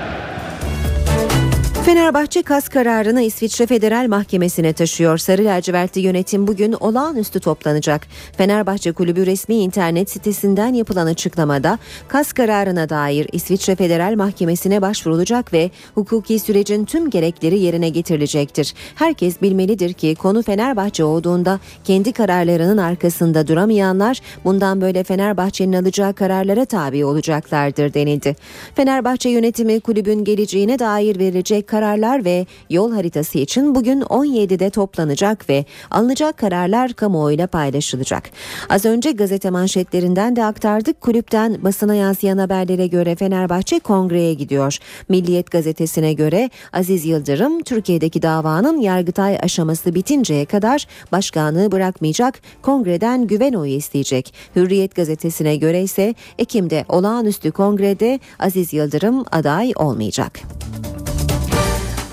Fenerbahçe kas kararını İsviçre Federal Mahkemesi'ne taşıyor. Sarı lacivertli yönetim bugün olağanüstü toplanacak. Fenerbahçe Kulübü resmi internet sitesinden yapılan açıklamada kas kararına dair İsviçre Federal Mahkemesi'ne başvurulacak ve hukuki sürecin tüm gerekleri yerine getirilecektir. Herkes bilmelidir ki konu Fenerbahçe olduğunda kendi kararlarının arkasında duramayanlar bundan böyle Fenerbahçe'nin alacağı kararlara tabi olacaklardır denildi. Fenerbahçe yönetimi kulübün geleceğine dair verilecek kararlar ve yol haritası için bugün 17'de toplanacak ve alınacak kararlar kamuoyuyla paylaşılacak. Az önce gazete manşetlerinden de aktardık. Kulüpten basına yansıyan haberlere göre Fenerbahçe kongreye gidiyor. Milliyet gazetesine göre Aziz Yıldırım Türkiye'deki davanın yargıtay aşaması bitinceye kadar başkanlığı bırakmayacak, kongreden güven oyu isteyecek. Hürriyet gazetesine göre ise Ekim'de olağanüstü kongrede Aziz Yıldırım aday olmayacak.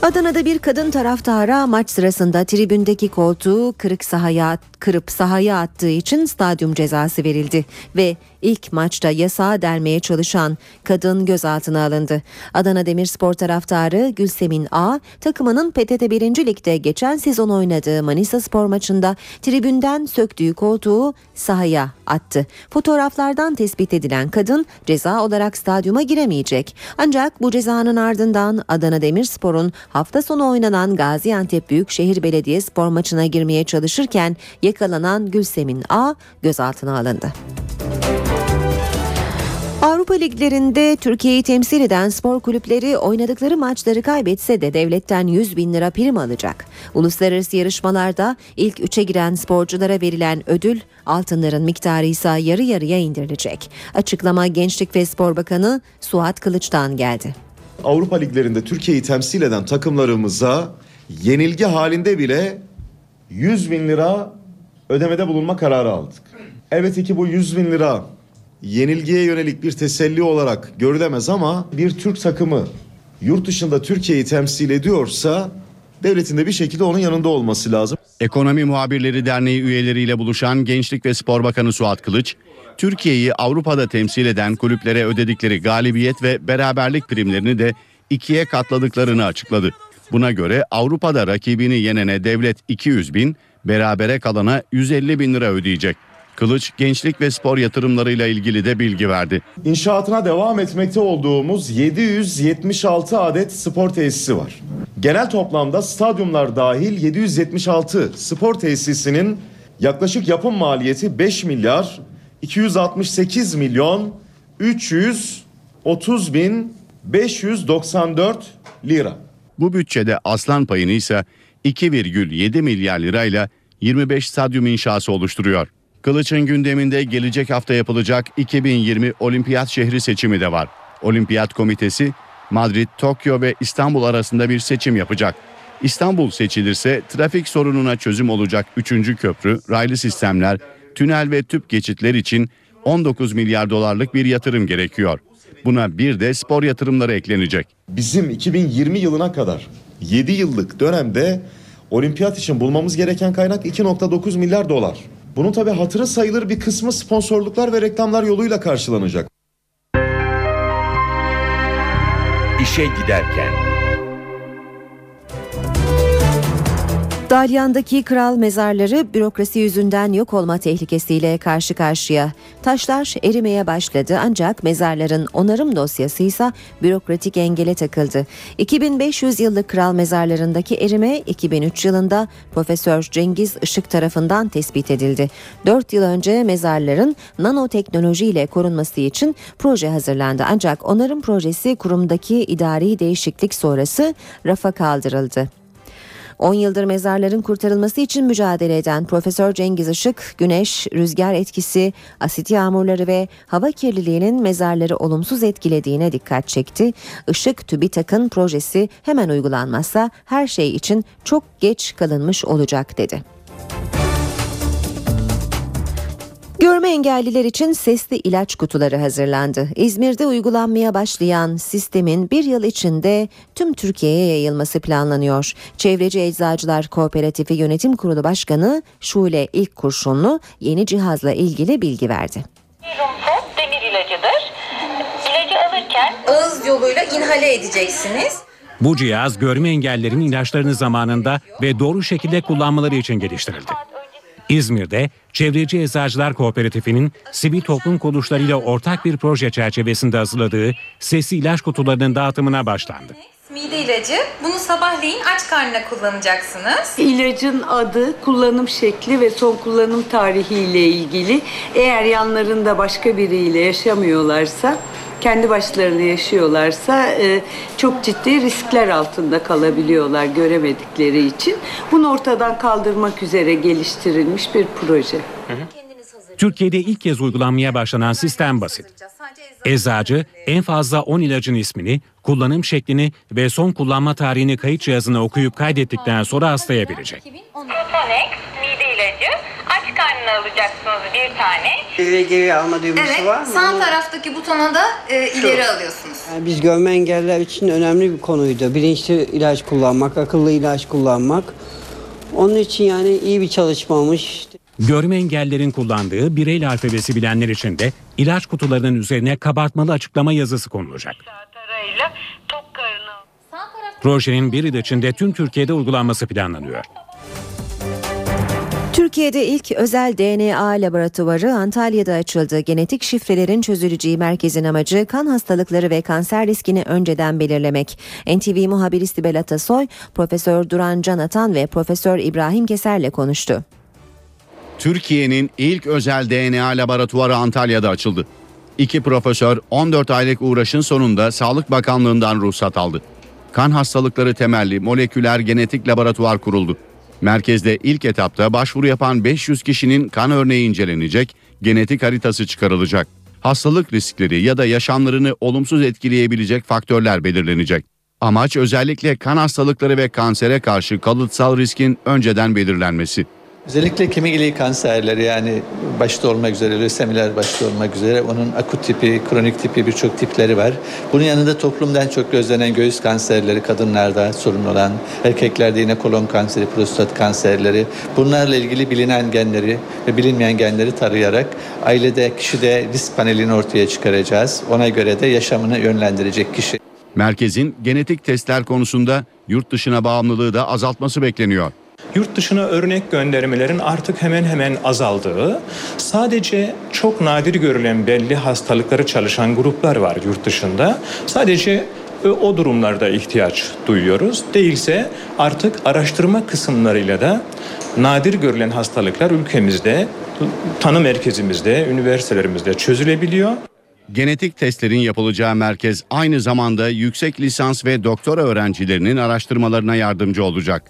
Adana'da bir kadın taraftara maç sırasında tribündeki koltuğu kırık sahaya kırıp sahaya attığı için stadyum cezası verildi ve ilk maçta yasağı delmeye çalışan kadın gözaltına alındı. Adana Demirspor taraftarı Gülsemin A takımının PTT 1. Lig'de geçen sezon oynadığı Manisa Spor maçında tribünden söktüğü koltuğu sahaya attı. Fotoğraflardan tespit edilen kadın ceza olarak stadyuma giremeyecek. Ancak bu cezanın ardından Adana Demirspor'un hafta sonu oynanan Gaziantep Büyükşehir Belediyespor maçına girmeye çalışırken yakalanan Gülsemin A gözaltına alındı. Avrupa liglerinde Türkiye'yi temsil eden spor kulüpleri oynadıkları maçları kaybetse de devletten 100 bin lira prim alacak. Uluslararası yarışmalarda ilk üçe giren sporculara verilen ödül altınların miktarı ise yarı yarıya indirilecek. Açıklama Gençlik ve Spor Bakanı Suat Kılıç'tan geldi. Avrupa liglerinde Türkiye'yi temsil eden takımlarımıza yenilgi halinde bile 100 bin lira ödemede bulunma kararı aldık. Elbette ki bu 100 bin lira yenilgiye yönelik bir teselli olarak görülemez ama bir Türk takımı yurt dışında Türkiye'yi temsil ediyorsa devletin de bir şekilde onun yanında olması lazım. Ekonomi Muhabirleri Derneği üyeleriyle buluşan Gençlik ve Spor Bakanı Suat Kılıç, Türkiye'yi Avrupa'da temsil eden kulüplere ödedikleri galibiyet ve beraberlik primlerini de ikiye katladıklarını açıkladı. Buna göre Avrupa'da rakibini yenene devlet 200 bin, berabere kalana 150 bin lira ödeyecek. Kılıç gençlik ve spor yatırımlarıyla ilgili de bilgi verdi. İnşaatına devam etmekte olduğumuz 776 adet spor tesisi var. Genel toplamda stadyumlar dahil 776 spor tesisinin yaklaşık yapım maliyeti 5 milyar 268 milyon 330 bin 594 lira. Bu bütçede aslan payını ise 2,7 milyar lirayla 25 stadyum inşası oluşturuyor. Kılıç'ın gündeminde gelecek hafta yapılacak 2020 Olimpiyat şehri seçimi de var. Olimpiyat Komitesi Madrid, Tokyo ve İstanbul arasında bir seçim yapacak. İstanbul seçilirse trafik sorununa çözüm olacak 3. köprü, raylı sistemler, tünel ve tüp geçitler için 19 milyar dolarlık bir yatırım gerekiyor. Buna bir de spor yatırımları eklenecek. Bizim 2020 yılına kadar 7 yıllık dönemde olimpiyat için bulmamız gereken kaynak 2.9 milyar dolar. Bunun tabi hatırı sayılır bir kısmı sponsorluklar ve reklamlar yoluyla karşılanacak. İşe giderken. Dalyan'daki kral mezarları bürokrasi yüzünden yok olma tehlikesiyle karşı karşıya. Taşlar erimeye başladı ancak mezarların onarım dosyası ise bürokratik engele takıldı. 2500 yıllık kral mezarlarındaki erime 2003 yılında Profesör Cengiz Işık tarafından tespit edildi. 4 yıl önce mezarların nanoteknolojiyle korunması için proje hazırlandı ancak onarım projesi kurumdaki idari değişiklik sonrası rafa kaldırıldı. 10 yıldır mezarların kurtarılması için mücadele eden Profesör Cengiz Işık, güneş, rüzgar etkisi, asit yağmurları ve hava kirliliğinin mezarları olumsuz etkilediğine dikkat çekti. Işık TÜBİTAK'ın projesi hemen uygulanmazsa her şey için çok geç kalınmış olacak dedi. Görme engelliler için sesli ilaç kutuları hazırlandı. İzmir'de uygulanmaya başlayan sistemin bir yıl içinde tüm Türkiye'ye yayılması planlanıyor. Çevreci Eczacılar Kooperatifi Yönetim Kurulu Başkanı Şule İlk Kurşunlu yeni cihazla ilgili bilgi verdi. Demir ilacıdır. İlacı alırken ağız yoluyla inhale edeceksiniz. Bu cihaz görme engellerin ilaçlarını zamanında ve doğru şekilde kullanmaları için geliştirildi. İzmir'de Çevreci Eczacılar Kooperatifi'nin sivil toplum kuruluşlarıyla ortak bir proje çerçevesinde hazırladığı sesli ilaç kutularının dağıtımına başlandı. Mide ilacı. Bunu sabahleyin aç karnına kullanacaksınız. İlacın adı, kullanım şekli ve son kullanım tarihi ile ilgili. Eğer yanlarında başka biriyle yaşamıyorlarsa, kendi başlarına yaşıyorlarsa e, çok ciddi riskler altında kalabiliyorlar göremedikleri için. Bunu ortadan kaldırmak üzere geliştirilmiş bir proje. Türkiye'de ilk kez uygulanmaya başlanan sistem basit. Eczacı en fazla 10 ilacın ismini, kullanım şeklini ve son kullanma tarihini kayıt cihazına okuyup kaydettikten sonra hastaya verecek. Protonex mide ilacı. Aç karnına alacaksınız bir tane. İleri geri alma düğmesi Evet, var mı? sağ taraftaki butona da e, ileri alıyorsunuz. Yani biz görme engelliler için önemli bir konuydu. Bilinçli ilaç kullanmak, akıllı ilaç kullanmak. Onun için yani iyi bir çalışmamış. Görme engellerin kullandığı bireyli alfabesi bilenler için de ilaç kutularının üzerine kabartmalı açıklama yazısı konulacak. Projenin bir yıl içinde tüm Türkiye'de uygulanması planlanıyor. Türkiye'de ilk özel DNA laboratuvarı Antalya'da açıldı. Genetik şifrelerin çözüleceği merkezin amacı kan hastalıkları ve kanser riskini önceden belirlemek. NTV muhabiri Sibel Atasoy, Profesör Duran Canatan ve Profesör İbrahim Keser'le konuştu. Türkiye'nin ilk özel DNA laboratuvarı Antalya'da açıldı. İki profesör 14 aylık uğraşın sonunda Sağlık Bakanlığı'ndan ruhsat aldı. Kan hastalıkları temelli moleküler genetik laboratuvar kuruldu. Merkezde ilk etapta başvuru yapan 500 kişinin kan örneği incelenecek, genetik haritası çıkarılacak. Hastalık riskleri ya da yaşamlarını olumsuz etkileyebilecek faktörler belirlenecek. Amaç özellikle kan hastalıkları ve kansere karşı kalıtsal riskin önceden belirlenmesi. Özellikle kemik iliği kanserleri yani başta olmak üzere lösemiler başta olmak üzere onun akut tipi, kronik tipi birçok tipleri var. Bunun yanında toplumda en çok gözlenen göğüs kanserleri kadınlarda sorun olan, erkeklerde yine kolon kanseri, prostat kanserleri. Bunlarla ilgili bilinen genleri ve bilinmeyen genleri tarayarak ailede kişide risk panelini ortaya çıkaracağız. Ona göre de yaşamını yönlendirecek kişi. Merkezin genetik testler konusunda yurt dışına bağımlılığı da azaltması bekleniyor. Yurt dışına örnek göndermelerin artık hemen hemen azaldığı, sadece çok nadir görülen belli hastalıkları çalışan gruplar var yurt dışında. Sadece e, o durumlarda ihtiyaç duyuyoruz. Değilse artık araştırma kısımlarıyla da nadir görülen hastalıklar ülkemizde, tanı merkezimizde, üniversitelerimizde çözülebiliyor. Genetik testlerin yapılacağı merkez aynı zamanda yüksek lisans ve doktora öğrencilerinin araştırmalarına yardımcı olacak.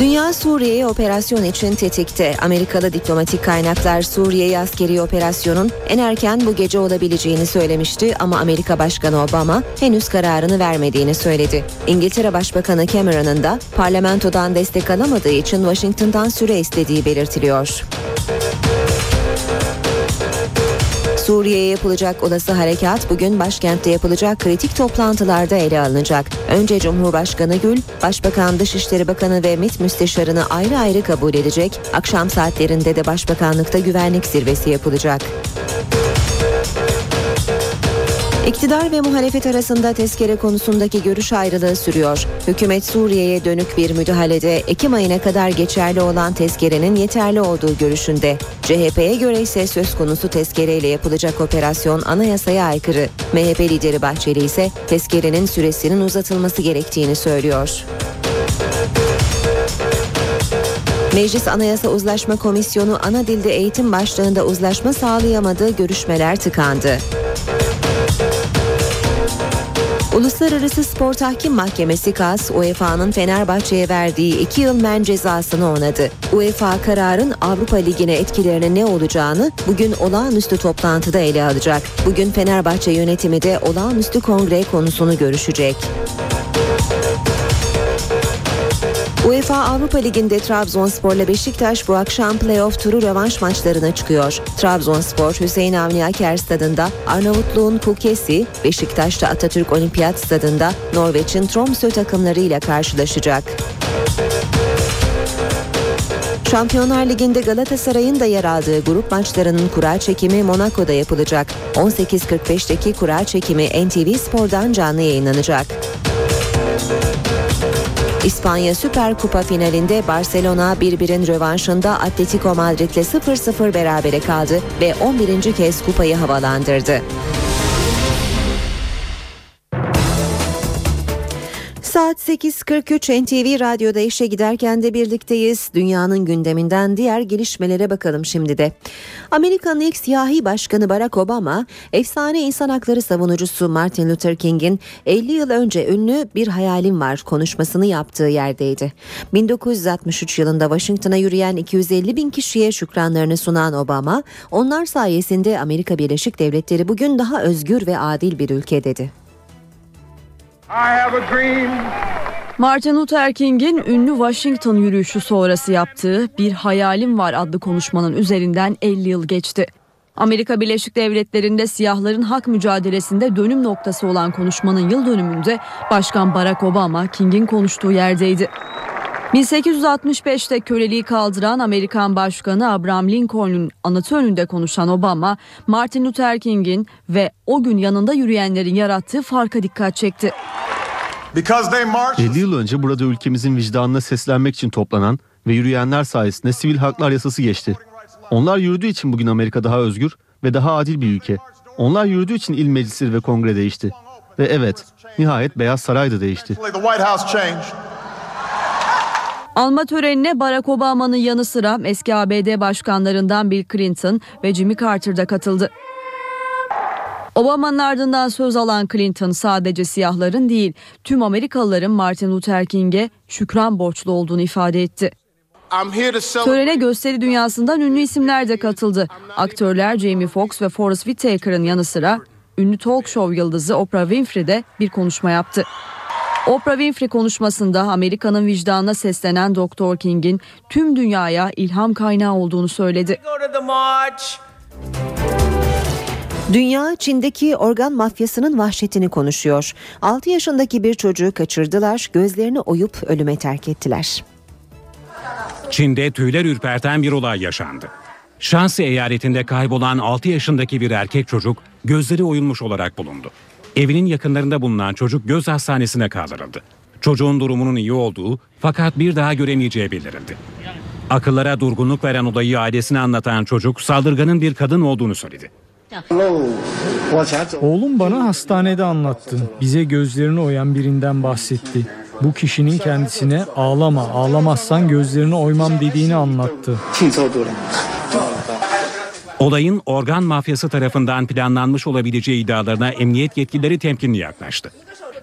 Dünya Suriye'ye operasyon için tetikte. Amerikalı diplomatik kaynaklar Suriye'ye askeri operasyonun en erken bu gece olabileceğini söylemişti ama Amerika Başkanı Obama henüz kararını vermediğini söyledi. İngiltere Başbakanı Cameron'ın da parlamentodan destek alamadığı için Washington'dan süre istediği belirtiliyor. Suriye'ye yapılacak olası harekat bugün başkentte yapılacak kritik toplantılarda ele alınacak. Önce Cumhurbaşkanı Gül, Başbakan Dışişleri Bakanı ve MİT Müsteşarını ayrı ayrı kabul edecek. Akşam saatlerinde de Başbakanlıkta güvenlik zirvesi yapılacak. İktidar ve muhalefet arasında tezkere konusundaki görüş ayrılığı sürüyor. Hükümet Suriye'ye dönük bir müdahalede Ekim ayına kadar geçerli olan tezkerenin yeterli olduğu görüşünde. CHP'ye göre ise söz konusu tezkereyle yapılacak operasyon anayasaya aykırı. MHP lideri Bahçeli ise tezkerenin süresinin uzatılması gerektiğini söylüyor. Meclis Anayasa Uzlaşma Komisyonu ana dilde eğitim başlığında uzlaşma sağlayamadığı görüşmeler tıkandı. Uluslararası Spor Tahkim Mahkemesi KAS, UEFA'nın Fenerbahçe'ye verdiği 2 yıl men cezasını onadı. UEFA kararın Avrupa Ligi'ne etkilerinin ne olacağını bugün olağanüstü toplantıda ele alacak. Bugün Fenerbahçe yönetimi de olağanüstü kongre konusunu görüşecek. UEFA Avrupa Ligi'nde Trabzonspor ile Beşiktaş bu akşam playoff turu rövanş maçlarına çıkıyor. Trabzonspor Hüseyin Avni Aker stadında Arnavutluğun Kukesi, Beşiktaş'ta Atatürk Olimpiyat stadında Norveç'in Tromsø takımlarıyla karşılaşacak. Şampiyonlar Ligi'nde Galatasaray'ın da yer aldığı grup maçlarının kura çekimi Monaco'da yapılacak. 18.45'teki kura çekimi NTV Spor'dan canlı yayınlanacak. İspanya Süper Kupa finalinde Barcelona 1-1'in rövanşında Atletico Madrid'le 0-0 berabere kaldı ve 11. kez kupayı havalandırdı. Saat 8.43 NTV Radyo'da işe giderken de birlikteyiz. Dünyanın gündeminden diğer gelişmelere bakalım şimdi de. Amerika'nın ilk siyahi başkanı Barack Obama, efsane insan hakları savunucusu Martin Luther King'in 50 yıl önce ünlü Bir Hayalim Var konuşmasını yaptığı yerdeydi. 1963 yılında Washington'a yürüyen 250 bin kişiye şükranlarını sunan Obama, onlar sayesinde Amerika Birleşik Devletleri bugün daha özgür ve adil bir ülke dedi. Martin Luther King'in ünlü Washington yürüyüşü sonrası yaptığı Bir Hayalim Var adlı konuşmanın üzerinden 50 yıl geçti. Amerika Birleşik Devletleri'nde siyahların hak mücadelesinde dönüm noktası olan konuşmanın yıl dönümünde Başkan Barack Obama King'in konuştuğu yerdeydi. 1865'te köleliği kaldıran Amerikan Başkanı Abraham Lincoln'un anıtı önünde konuşan Obama, Martin Luther King'in ve o gün yanında yürüyenlerin yarattığı farka dikkat çekti. 50 yıl önce burada ülkemizin vicdanına seslenmek için toplanan ve yürüyenler sayesinde sivil haklar yasası geçti. Onlar yürüdüğü için bugün Amerika daha özgür ve daha adil bir ülke. Onlar yürüdüğü için il meclisleri ve kongre değişti. Ve evet, nihayet Beyaz Saray da değişti. Alma törenine Barack Obama'nın yanı sıra eski ABD başkanlarından Bill Clinton ve Jimmy Carter da katıldı. Obama'nın ardından söz alan Clinton sadece siyahların değil tüm Amerikalıların Martin Luther King'e şükran borçlu olduğunu ifade etti. Törene gösteri dünyasından ünlü isimler de katıldı. Aktörler Jamie Foxx ve Forrest Whitaker'ın yanı sıra ünlü talk show yıldızı Oprah Winfrey de bir konuşma yaptı. Oprah Winfrey konuşmasında Amerika'nın vicdanına seslenen Dr. King'in tüm dünyaya ilham kaynağı olduğunu söyledi. Dünya Çin'deki organ mafyasının vahşetini konuşuyor. 6 yaşındaki bir çocuğu kaçırdılar, gözlerini oyup ölüme terk ettiler. Çin'de tüyler ürperten bir olay yaşandı. Şansi eyaletinde kaybolan 6 yaşındaki bir erkek çocuk gözleri oyulmuş olarak bulundu. Evinin yakınlarında bulunan çocuk göz hastanesine kaldırıldı. Çocuğun durumunun iyi olduğu fakat bir daha göremeyeceği bildirildi. Akıllara durgunluk veren olayı ailesine anlatan çocuk saldırganın bir kadın olduğunu söyledi. Oğlum bana hastanede anlattı. Bize gözlerini oyan birinden bahsetti. Bu kişinin kendisine ağlama, ağlamazsan gözlerini oymam dediğini anlattı. Olayın organ mafyası tarafından planlanmış olabileceği iddialarına emniyet yetkilileri temkinli yaklaştı.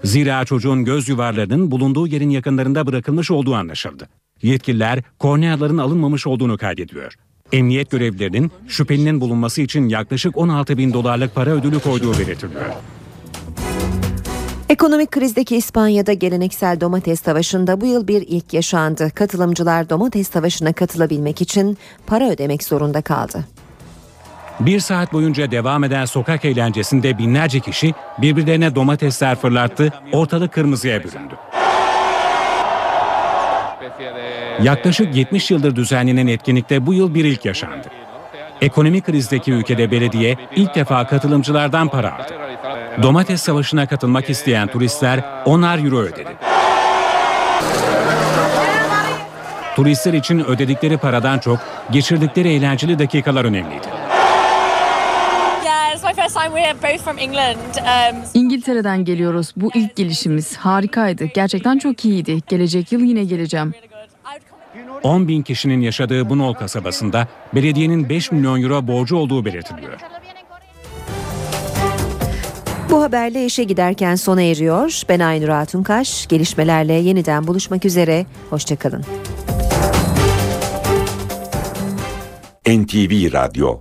Zira çocuğun göz yuvarlarının bulunduğu yerin yakınlarında bırakılmış olduğu anlaşıldı. Yetkililer korneaların alınmamış olduğunu kaydediyor. Emniyet görevlilerinin şüphelinin bulunması için yaklaşık 16 bin dolarlık para ödülü koyduğu belirtiliyor. Ekonomik krizdeki İspanya'da geleneksel domates savaşında bu yıl bir ilk yaşandı. Katılımcılar domates savaşına katılabilmek için para ödemek zorunda kaldı. Bir saat boyunca devam eden sokak eğlencesinde binlerce kişi birbirlerine domatesler fırlattı, ortalık kırmızıya büründü. Yaklaşık 70 yıldır düzenlenen etkinlikte bu yıl bir ilk yaşandı. Ekonomik krizdeki ülkede belediye ilk defa katılımcılardan para aldı. Domates savaşına katılmak isteyen turistler 10'ar euro ödedi. Turistler için ödedikleri paradan çok geçirdikleri eğlenceli dakikalar önemliydi. Um, İngiltere'den geliyoruz. Bu ilk gelişimiz. Harikaydı. Gerçekten çok iyiydi. Gelecek yıl yine geleceğim. 10 bin kişinin yaşadığı Bunol kasabasında belediyenin 5 milyon euro borcu olduğu belirtiliyor. Bu haberle işe giderken sona eriyor. Ben Aynur Hatunkaş. Gelişmelerle yeniden buluşmak üzere. Hoşçakalın. NTV Radyo